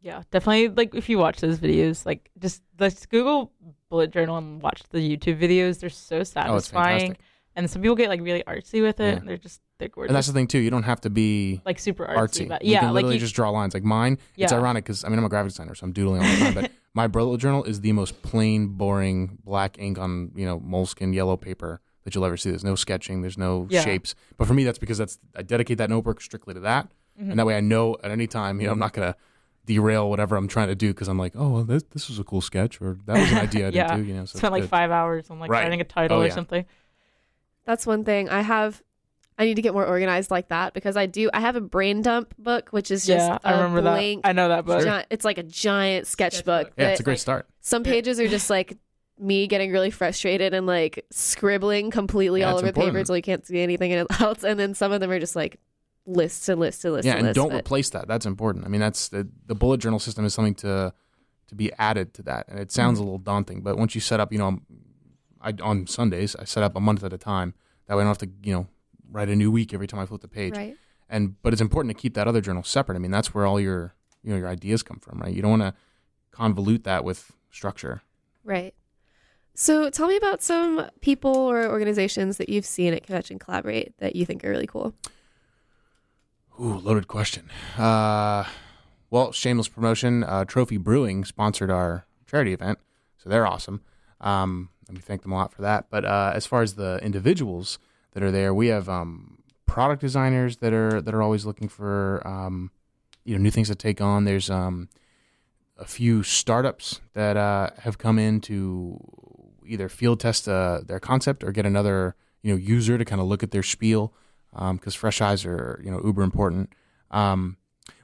Yeah, definitely. Like if you watch those videos, like just let's Google bullet journal and watch the YouTube videos. They're so Oh, satisfying, fantastic. and some people get like really artsy with it. Yeah. And they're just they're gorgeous. And that's the thing too. You don't have to be like super artsy. artsy. But you yeah, can like literally you, just draw lines. Like mine, it's ironic because I mean I'm a graphic designer, so I'm doodling all the time. but my bullet journal is the most plain, boring black ink on you know moleskin yellow paper that you'll ever see. There's no sketching. There's no Yeah. shapes. But for me, that's because that's I dedicate that notebook strictly to that, Mhm. and that way I know at any time you know I'm not gonna derail whatever I'm trying to do because I'm like, oh, well, this this was a cool sketch or that was an idea I did Yeah. too. You know, so spent like good. five hours on like Right. writing a title Oh, or yeah. something. That's one thing I have. I need to get more organized like that because I do. I have a brain dump book, which is just yeah, a I remember blank. that. I know that book. gi- it's like a giant sketchbook. Yeah, it's a great start. some pages are just like me getting really frustrated and like scribbling completely Yeah, all it's the paper important. until you can't see anything in it else. And then some of them are just like lists and lists and lists yeah, and and lists. don't but- replace that. That's important. I mean, that's the the bullet journal system is something to to be added to that, and it sounds Mm-hmm. a little daunting. But once you set up, you know, I on Sundays I set up a month at a time. That way, I don't have to you know write a new week every time I flip the page. right. And but it's important to keep that other journal separate. I mean, that's where all your you know your ideas come from, right? You don't want to convolute that with structure. Right. So tell me about some people or organizations that you've seen at Kvetch and Collaborate that you think are really cool. Ooh, loaded question. Uh, well, shameless promotion. Uh, Trophy Brewing sponsored our charity event, so they're awesome. Um, and we thank them a lot for that. But uh, as far as the individuals that are there, we have um, product designers that are that are always looking for um, you know new things to take on. There's um, a few startups that uh, have come in to either field test uh, their concept or get another you know user to kind of look at their spiel because fresh eyes are you know uber important. Um,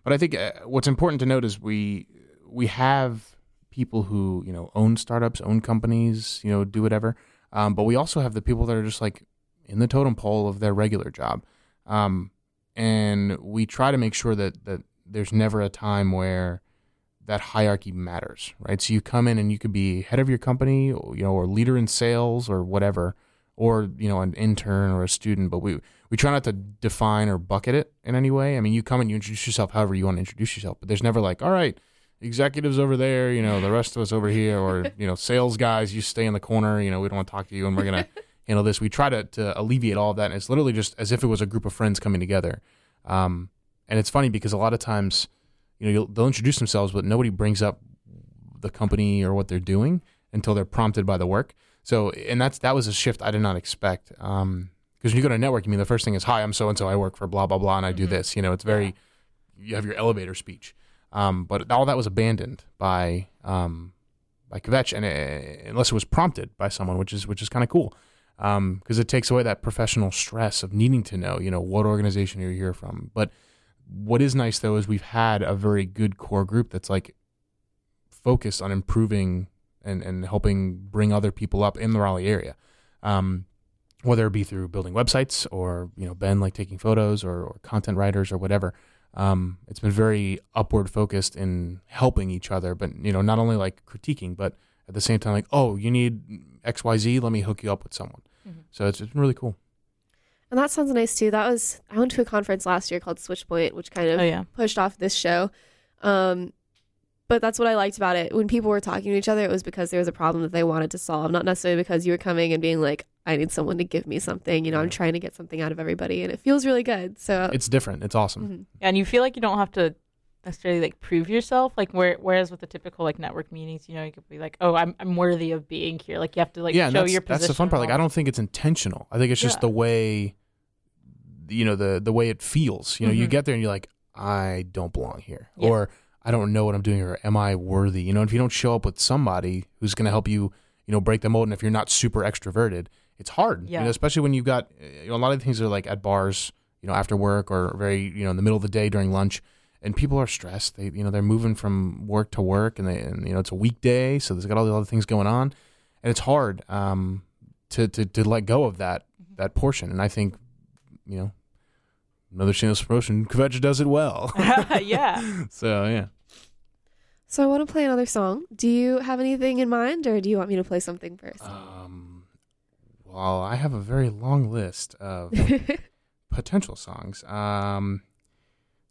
but I think uh, what's important to note is we we have people who you know own startups, own companies, you know, do whatever. Um, but we also have the people that are just like in the totem pole of their regular job. Um, and we try to make sure that that there's never a time where that hierarchy matters, right? So you come in and you could be head of your company, or, you know, or leader in sales or whatever, or you know, an intern or a student. But we we try not to define or bucket it in any way. I mean, you come and you introduce yourself however you want to introduce yourself, but there's never like, all right, executives over there, you know, the rest of us over here, or you know, sales guys, you stay in the corner. You know, we don't want to talk to you, and we're gonna handle this. We try to to alleviate all of that, and it's literally just as if it was a group of friends coming together. Um, and it's funny because a lot of times, you know, you'll, they'll introduce themselves, but nobody brings up the company or what they're doing until they're prompted by the work. So, and that's that was a shift I did not expect. Um, because when you go to network, I mean, the first thing is, "Hi, I'm so and so. I work for blah blah blah, and I do Mhm. this." You know, it's very you have your elevator speech. Um, but all that was abandoned by um, by Kvetch, and it, unless it was prompted by someone, which is which is kind of cool, because it takes away that professional stress of needing to know, you know, what organization you're here from. But what is nice though is we've had a very good core group that's like focused on improving and and helping bring other people up in the Raleigh area. Um, whether it be through building websites or you know Ben like taking photos or, or content writers or whatever. Um, it's been very upward focused in helping each other, but you know not only like critiquing, but at the same time like oh you need X Y Z, let me hook you up with someone. Mhm. So it's, it's been really cool. And that sounds nice too. That was I went to a conference last year called Switchpoint, which kind of Oh yeah. pushed off this show. Um, but that's what I liked about it. When people were talking to each other, it was because there was a problem that they wanted to solve, not necessarily because you were coming and being like, I need someone to give me something. You know, I'm trying to get something out of everybody, and it feels really good. So, It's different. It's awesome. mhm. And you feel like you don't have to necessarily like prove yourself. Like where whereas with the typical like network meetings, you know, you could be like, Oh, I'm I'm worthy of being here. Like you have to like yeah, show your position. that's the fun part. Like I don't think it's intentional. I think it's just Yeah. the way, you know, the the way it feels. You know, you Mhm. get there and you're like, I don't belong here, Yeah. or I don't know what I'm doing, or am I worthy? You know, if you don't show up with somebody who's going to help you, you know, break the mold, and if you're not super extroverted, it's hard. You Yeah. know, especially when you've got, you know, a lot of things are like at bars, you know, after work or very, you know, in the middle of the day during lunch. And people are stressed. They, you know, they're moving from work to work, and they, and you know, it's a weekday, so there's got all the other things going on, and it's hard um, to, to to let go of that Mhm. that portion. And I think, you know, another shameless promotion, Kvetch does it well. yeah. so yeah. so I want to play another song. Do you have anything in mind, or do you want me to play something first? Um, well, I have a very long list of potential songs. Um,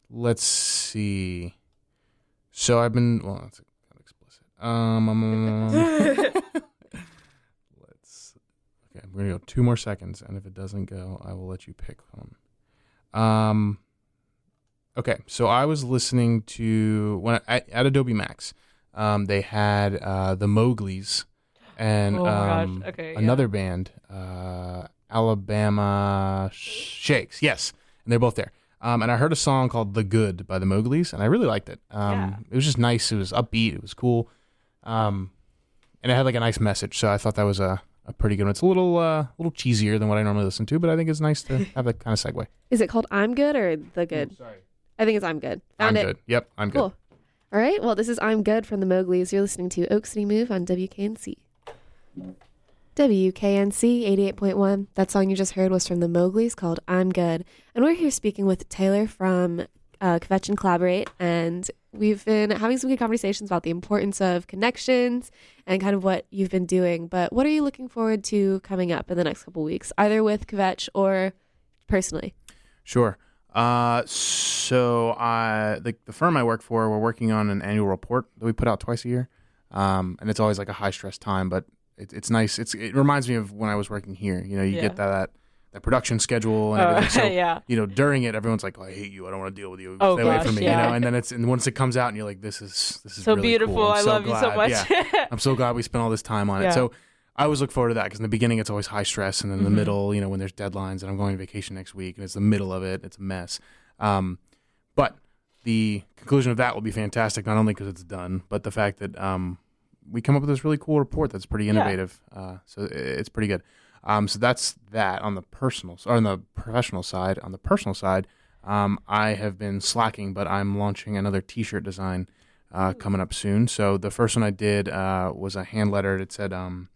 let's see. So I've been well. That's kind of explicit. Um, um, um, um, let's. Okay, we're gonna go two more seconds, and if it doesn't go, I will let you pick one. Um. Okay, so I was listening to when I, at Adobe Max. Um, they had uh, the Mowgli's and oh um, Okay. yeah. another band, uh, Alabama Shakes. Yes, and they're both there. Um, and I heard a song called "The Good" by the Mowgli's, and I really liked it. Um, Yeah. It was just nice. It was upbeat. It was cool, um, and it had like a nice message. So I thought that was a, a pretty good one. It's a little uh, a little cheesier than what I normally listen to, but I think it's nice to have that kind of segue. Is it called I'm Good or The Good? Sorry, I think it's I'm Good. I'm Found it. good. Yep, I'm good. Cool. All right. Well, this is I'm Good from the Mowgli's. You're listening to Oak City Move on WKNC. WKNC 88.1. That song you just heard was from the Mowgli's called I'm Good. And we're here speaking with Taylor from uh, Kvetch and Collaborate. And we've been having some good conversations about the importance of connections and kind of what you've been doing. But what are you looking forward to coming up in the next couple weeks, either with Kvetch or personally? Sure. Uh, so I the the firm I work for, we're working on an annual report that we put out twice a year, um, and it's always like a high stress time, but it, it's nice. It's it reminds me of when I was working here. You know, you Yeah. get that, that that production schedule and Oh, everything. So yeah. you know, during it, everyone's like, oh, "I hate you. I don't want to deal with you. Oh, Stay away from me." yeah. You know, and then it's and once it comes out, and you're like, "This is this is So really beautiful. cool. I'm so love you so glad." much. Yeah. I'm so glad we spent all this time on it. So I always look forward to that because in the beginning it's always high stress, and then in the Mhm. middle, you know, when there's deadlines, and I'm going on vacation next week, and it's the middle of it, it's a mess. Um, but the conclusion of that will be fantastic, not only because it's done, but the fact that um, we come up with this really cool report that's pretty Yeah. innovative. Uh, so it's pretty good. Um, so that's that on the personal or on the professional side. On the personal side, um, I have been slacking, but I'm launching another T-shirt design uh, coming up soon. So the first one I did uh, was a hand letter. It said, um,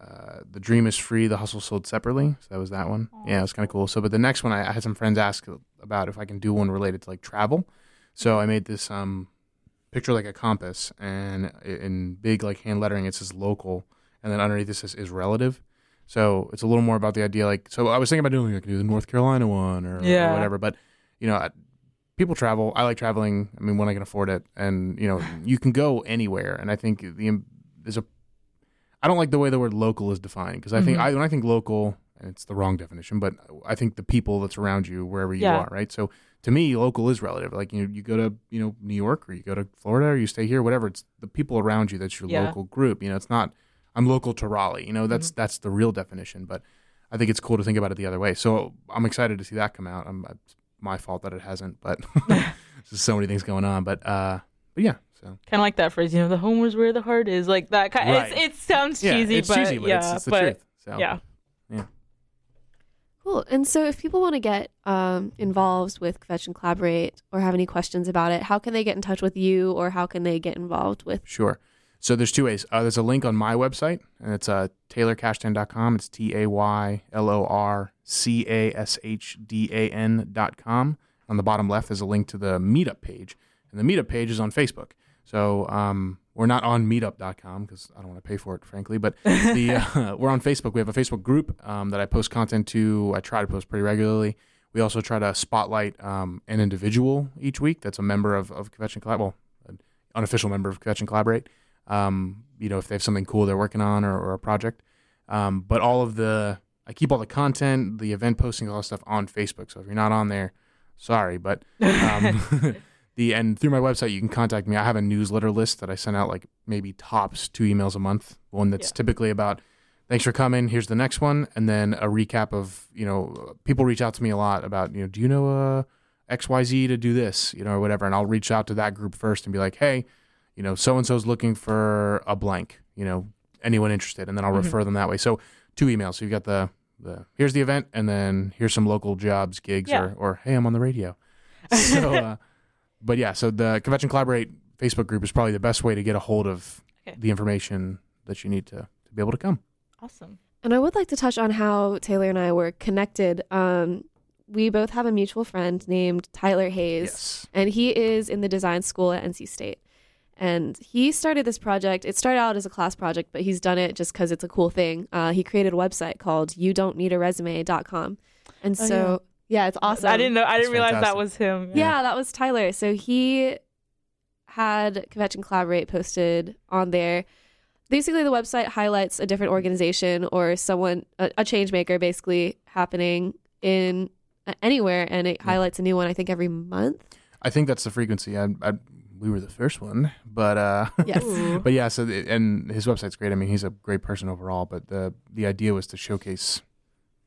uh, "The dream is free, the hustle sold separately." So that was that one. Yeah, it was kind of cool. So, but the next one, I, I had some friends ask about if I can do one related to like travel. So I made this um, picture like a compass, and in big like hand lettering, it says local, and then underneath it says is relative. So it's a little more about the idea. Like, so I was thinking about doing, like do the North Carolina one or, or whatever. But you know, I- people travel. I like traveling. I mean, when I can afford it, and you know, you can go anywhere. And I think the there's a. I don't like the way the word local is defined because I think Mhm. I when I think local, and it's the wrong definition, but I think the people that's around you wherever you Yeah. are, right? So to me, local is relative. Like you, you go to you know New York or you go to Florida or you stay here, whatever. It's the people around you that's your Yeah. local group. You know, it's not I'm local to Raleigh. You know, that's Mm-hmm. that's the real definition. But I think it's cool to think about it the other way. So I'm excited to see that come out. I'm, it's my fault that it hasn't, but there's so many things going on. But uh, but yeah. So Kind of like that phrase, you know, the home is where the heart is. Like that. Kind Right. it's, it sounds yeah, cheesy, it's but cheesy, but yeah, it's, it's the but truth. So yeah. Cool. And so, if people want to get um, involved with Kvetch and Collaborate or have any questions about it, how can they get in touch with you or how can they get involved with? Sure. So there's two ways. Uh, there's a link on my website, and it's uh, taylorcashdan.com. It's T A Y L O R C A S H D A N.com. On the bottom left, there's a link to the meetup page, and the meetup page is on Facebook. So um, we're not on meetup.com because I don't want to pay for it, frankly. But the uh, we're on Facebook. We have a Facebook group um, that I post content to. I try to post pretty regularly. We also try to spotlight um, an individual each week that's a member of, of and Collab, well, an unofficial member of Kvetch and Collaborate um, you know, if they have something cool they're working on or, or a project. Um, but all of the, I keep all the content, the event posting, all that stuff on Facebook. So if you're not on there, sorry, but um, the and through my website you can contact me. I have a newsletter list that I send out like maybe tops two emails a month. One that's Yeah. typically about thanks for coming. Here's the next one, and then a recap of you know people reach out to me a lot about you know do you know uh, X Y Z to do this you know or whatever, and I'll reach out to that group first and be like hey you know, so and so's looking for a blank, you know, anyone interested, and then I'll Mhm. refer them that way. So two emails. So you've got the the here's the event, and then here's some local jobs, gigs, Yeah. or or hey, I'm on the radio. So, uh, but yeah, so the Kvetch and Collaborate Facebook group is probably the best way to get a hold of Okay. the information that you need to to be able to come. awesome. And I would like to touch on how Taylor and I were connected. Um, we both have a mutual friend named Tyler Hayes, Yes. and he is in the design school at NC State. And he started this project. It started out as a class project, but he's done it just because it's a cool thing. Uh, he created a website called you don't need a resume.com. And Oh, so, yeah. it's awesome. I didn't know. I didn't realize that was him. Yeah, that was Tyler. So he had Kvetch and Collaborate posted on there. Basically, the website highlights a different organization or someone, a, a change maker, basically happening in uh, anywhere, and it highlights a new one. I think every month. I think that's the frequency. I, I we were the first one, but uh, Yes. But yeah. So the, and his website's great. I mean, he's a great person overall. But the the idea was to showcase,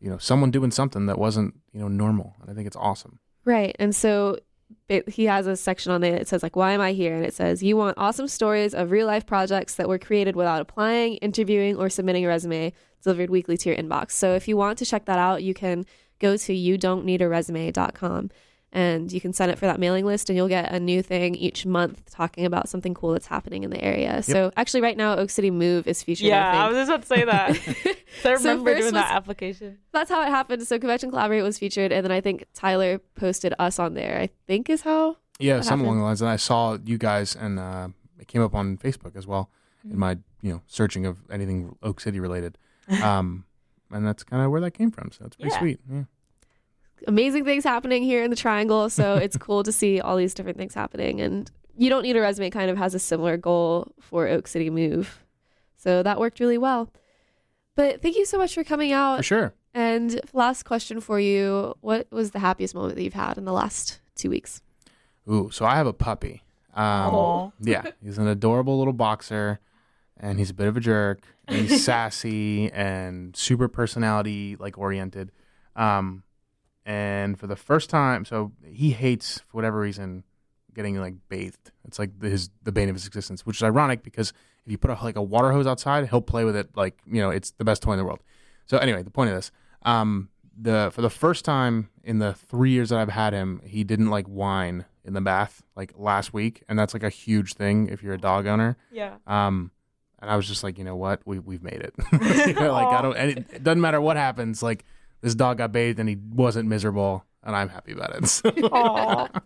you know, someone doing something that wasn't you know normal, and I think it's awesome. Right. And so it, he has a section on there that says like, "Why am I here?" And it says, "You want awesome stories of real life projects that were created without applying, interviewing, or submitting a resume delivered weekly to your inbox." So if you want to check that out, you can go to you don't need a resume.com and you can sign up for that mailing list and you'll get a new thing each month talking about something cool that's happening in the area. So actually right now Oak City Move is featured. Yeah, I I was just about to say that. So I remember first doing was- that application. that's how it happened. So Kvetch and Collaborate was featured and then I think Tyler posted us on there. I think is how Yeah, something along the lines. And I saw you guys, and uh, it came up on Facebook as well in my you know searching of anything Oak City related. Um, and that's kind of where that came from. So that's pretty Yeah. sweet. Yeah. Amazing things happening here in the triangle so it's cool to see all these different things happening and you don't need a resume kind of has a similar goal for oak city move so that worked really well but thank you so much for coming out For sure. and last question for you what was the happiest moment that you've had in the last two weeks Ooh, so I have a puppy. Um, yeah, he's an adorable little boxer, and he's a bit of a jerk. And he's sassy and super personality like oriented. Um, and for the first time, so he hates for whatever reason getting like bathed. It's like the, his the bane of his existence, which is ironic because if you put a, like a water hose outside, he'll play with it like you know it's the best toy in the world. So anyway, the point of this, um, the for the first time in the three years that I've had him, he didn't like whine in the bath like last week, and that's like a huge thing if you're a dog owner. Yeah. Um, and I was just like, you know what, we we've made it. You know, like I don't, and it, it doesn't matter what happens. Like this dog got bathed and he wasn't miserable, and I'm happy about it. So.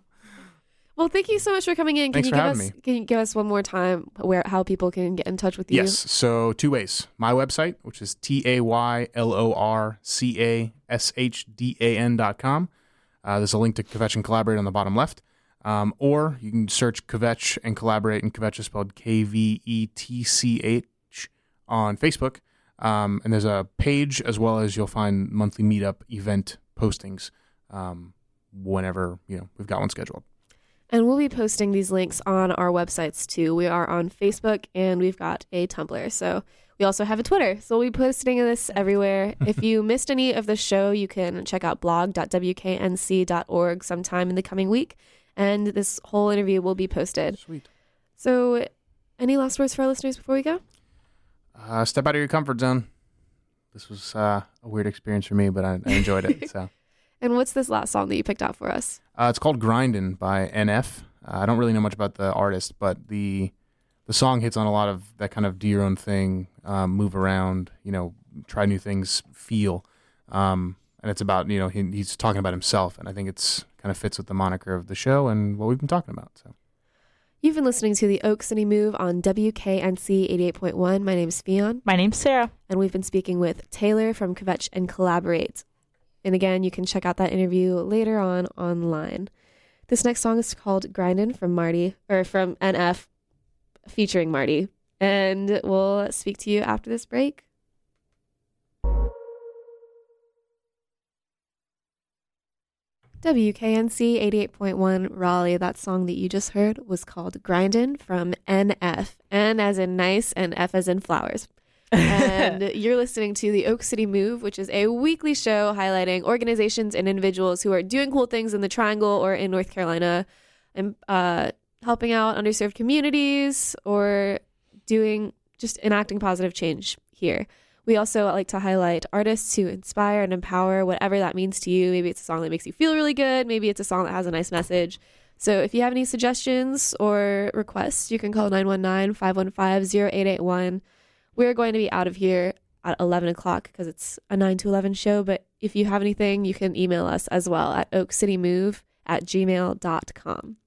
Well, thank you so much for coming in. Can Thanks you for give having us me. can you give us one more time where how people can get in touch with you? Yes. So two ways. My website, which is T A Y L O R C A S H D A N dot com. Uh, there's a link to Kvetch and Collaborate on the bottom left. Um, or you can search Kvetch and Collaborate, and Kvetch is spelled K V E T C H on Facebook. Um, and there's a page as well as you'll find monthly meetup event postings um, whenever you know we've got one scheduled. And we'll be posting these links on our websites too. We are on Facebook and we've got a Tumblr. So we also have a Twitter. So we'll be posting this everywhere. if you missed any of the show, you can check out blog.wknc.org sometime in the coming week. And this whole interview will be posted. Sweet. So, any last words for our listeners before we go? Uh, step out of your comfort zone. This was uh, a weird experience for me, but I, I enjoyed it. So. And what's this last song that you picked out for us? Uh, it's called "Grindin" by NF. Uh, I don't really know much about the artist, but the the song hits on a lot of that kind of do your own thing, um, move around, you know, try new things, feel. Um, and it's about you know he, he's talking about himself, and I think it's kind of fits with the moniker of the show and what we've been talking about. So You've been listening to the Oak City Move on WKNC 88.1. My name's Fion. My name's Sarah. and we've been speaking with Taylor from Kvetch and Collaborate. And again, you can check out that interview later on online. This next song is called Grindin' from Marty or from NF featuring Marty. And we'll speak to you after this break. WKNC 88.1 Raleigh. That song that you just heard was called Grindin' from NF. N as in nice and F as in flowers and you're listening to the Oak City Move, which is a weekly show highlighting organizations and individuals who are doing cool things in the Triangle or in North Carolina and uh, helping out underserved communities or doing just enacting positive change here. We also like to highlight artists who inspire and empower, whatever that means to you. Maybe it's a song that makes you feel really good. Maybe it's a song that has a nice message. So if you have any suggestions or requests, you can call 919 515 0881 we're going to be out of here at 11 o'clock because it's a 9 to 11 show. But if you have anything, you can email us as well at oakcitymove at gmail.com.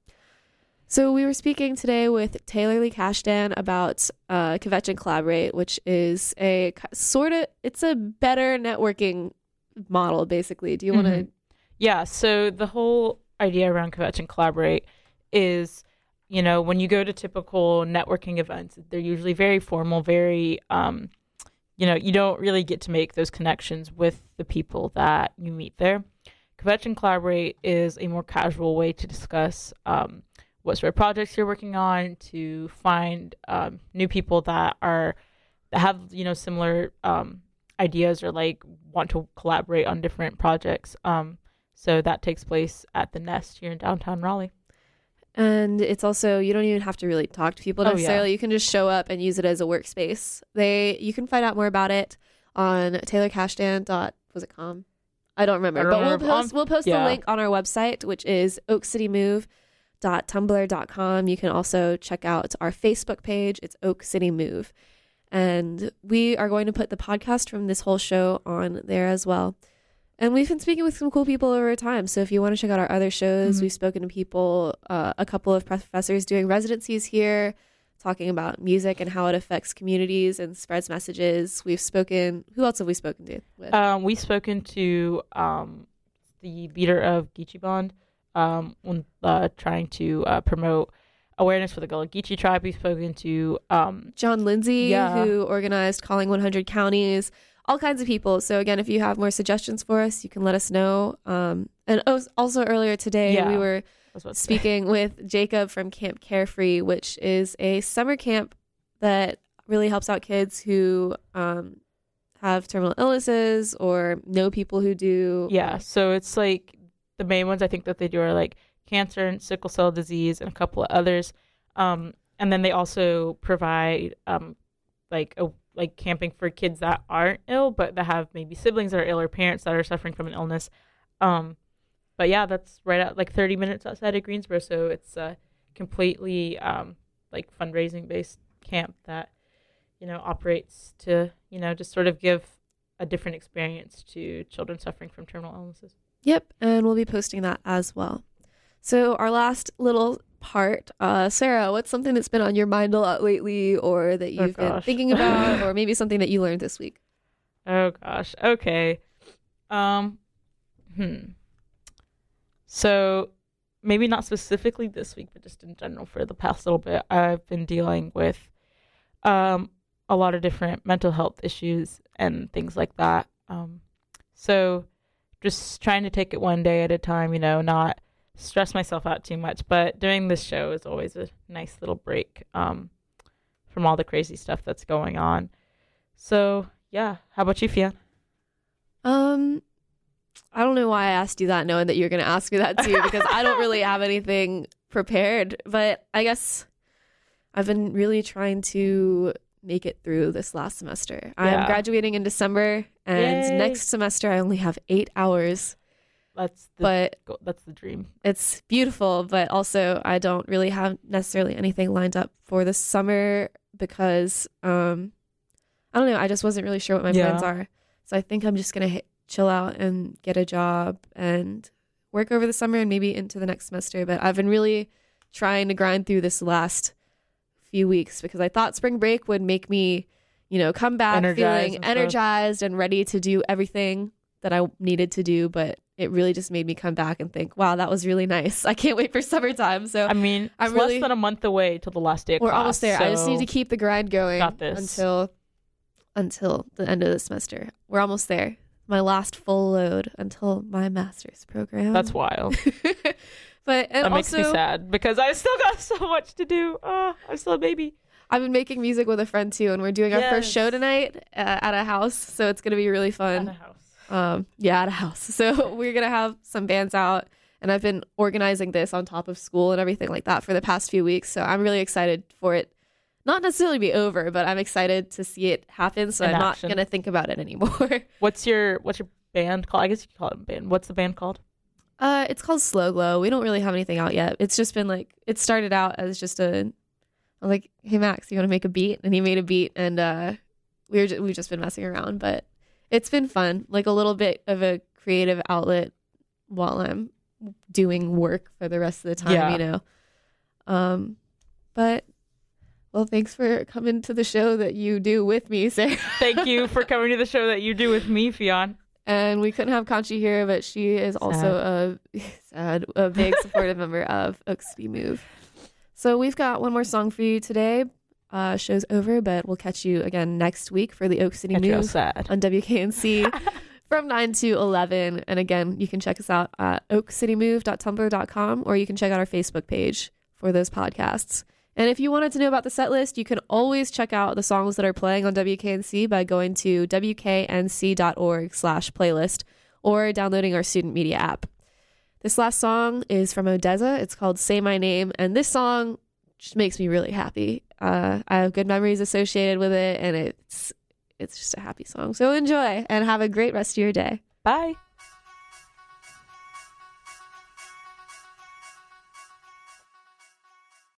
So we were speaking today with Taylor Lee Cashdan about uh, and Collaborate, which is a sort of, it's a better networking model, basically. Do you want to? Yeah. So the whole idea around and Collaborate is, you know, when you go to typical networking events, they're usually very formal, very, um, you know, you don't really get to make those connections with the people that you meet there. And Collaborate is a more casual way to discuss um, what sort of projects you're working on, to find um, new people that are that have you know similar um, ideas or like want to collaborate on different projects. Um, so that takes place at the Nest here in downtown Raleigh. And it's also you don't even have to really talk to people Oh, yeah. necessarily. You can just show up and use it as a workspace. They you can find out more about it on taylorcashdan dot was it com? I don't remember. I don't but remember. we'll post we'll post yeah. the link on our website, which is oakcitymove.tumblr.com. You can also check out our Facebook page. It's Oak City Move. And we are going to put the podcast from this whole show on there as well. And we've been speaking with some cool people over time. So if you want to check out our other shows, Mhm. we've spoken to people, uh, a couple of professors doing residencies here, talking about music and how it affects communities and spreads messages. We've spoken, who else have we spoken to? With? Um, we've spoken to um, the leader of Geechee Bond um, when uh, trying to uh, promote awareness for the Gullah Geechee tribe. We've spoken to um, John Lindsay, Yeah. who organized Calling 100 Counties, all kinds of people. So, again, if you have more suggestions for us, you can let us know. Um, and oh, also earlier today, Yeah. we were I was about to say- speaking with Jacob from Camp Carefree, which is a summer camp that really helps out kids who um, have terminal illnesses or know people who do. Yeah, so it's like the main ones I think that they do are like cancer and sickle cell disease and a couple of others. Um, and then they also provide um, like a like camping for kids that aren't ill but that have maybe siblings that are ill or parents that are suffering from an illness. Um, but yeah, that's right at like 30 minutes outside of Greensboro. So it's a completely um, like fundraising based camp that you know operates to you know just sort of give a different experience to children suffering from terminal illnesses. Yep, and we'll be posting that as well. So our last little part, uh, Sarah, what's something that's been on your mind a lot lately, or that Oh, you've been thinking about, or maybe something that you learned this week? Oh gosh. Okay. Um hmm. So maybe not specifically this week, but just in general for the past little bit, I've been dealing with um a lot of different mental health issues and things like that. Um so just trying to take it one day at a time, you know, not stress myself out too much. But doing this show is always a nice little break um from all the crazy stuff that's going on. So yeah, how about you, Fiona? Um, I don't know why I asked you that, knowing that you're going to ask me that too, because I don't really have anything prepared. But I guess I've been really trying to make it through this last semester. I'm graduating in December, and Yay. next semester I only have eight hours. That's the But go- that's the dream. it's beautiful, but also I don't really have necessarily anything lined up for the summer because um I don't know, I just wasn't really sure what my Yeah. plans are. So I think I'm just going to hit, chill out and get a job and work over the summer and maybe into the next semester, but I've been really trying to grind through this last few weeks because I thought spring break would make me, you know, come back Energized feeling and energized and ready to do everything that I needed to do, but it really just made me come back and think, wow, that was really nice. I can't wait for summertime. So I mean, I'm it's really- less than a month away till the last day of we're class. almost there. I just need to keep the grind going until until the end of the semester. We're almost there. My last full load until my master's program. That's wild. but and that makes also, me sad because I still got so much to do. Oh, I'm still a baby. I've been making music with a friend too, and we're doing our first show tonight uh, at a house, so it's gonna be really fun. At a house. Um, yeah, at a house. So we're gonna have some bands out, and I've been organizing this on top of school and everything like that for the past few weeks. So I'm really excited for it. Not necessarily be over, but I'm excited to see it happen. So In I'm action. not gonna think about it anymore. What's your what's your band called? I guess you could call it a band. What's the band called? Uh, it's called Slow Glow. We don't really have anything out yet. It's just been like it started out as just a I was like, hey Max, you want to make a beat? And he made a beat, and uh, we were ju- we've just been messing around, but it's been fun. Like a little bit of a creative outlet while I'm doing work for the rest of the time, Yeah. you know. Um, but well, thanks for coming to the show that you do with me, Sarah. Thank you for coming to the show that you do with me, Fionn. And we couldn't have Conchi here, but she is also a sad, a big supportive member of Oak City Move. So we've got one more song for you today. Uh, show's over, but we'll catch you again next week for the Oak City Catch Move on WKNC from 9 to 11. And again, you can check us out at oakcitymove.tumblr.com or you can check out our Facebook page for those podcasts. And if you wanted to know about the set list, you can always check out the songs that are playing on WKNC by going to wknc.org slash playlist or downloading our student media app. This last song is from Odesza. It's called Say My Name. And this song just makes me really happy. Uh, I have good memories associated with it, and it's it's just a happy song. So enjoy and have a great rest of your day. Bye.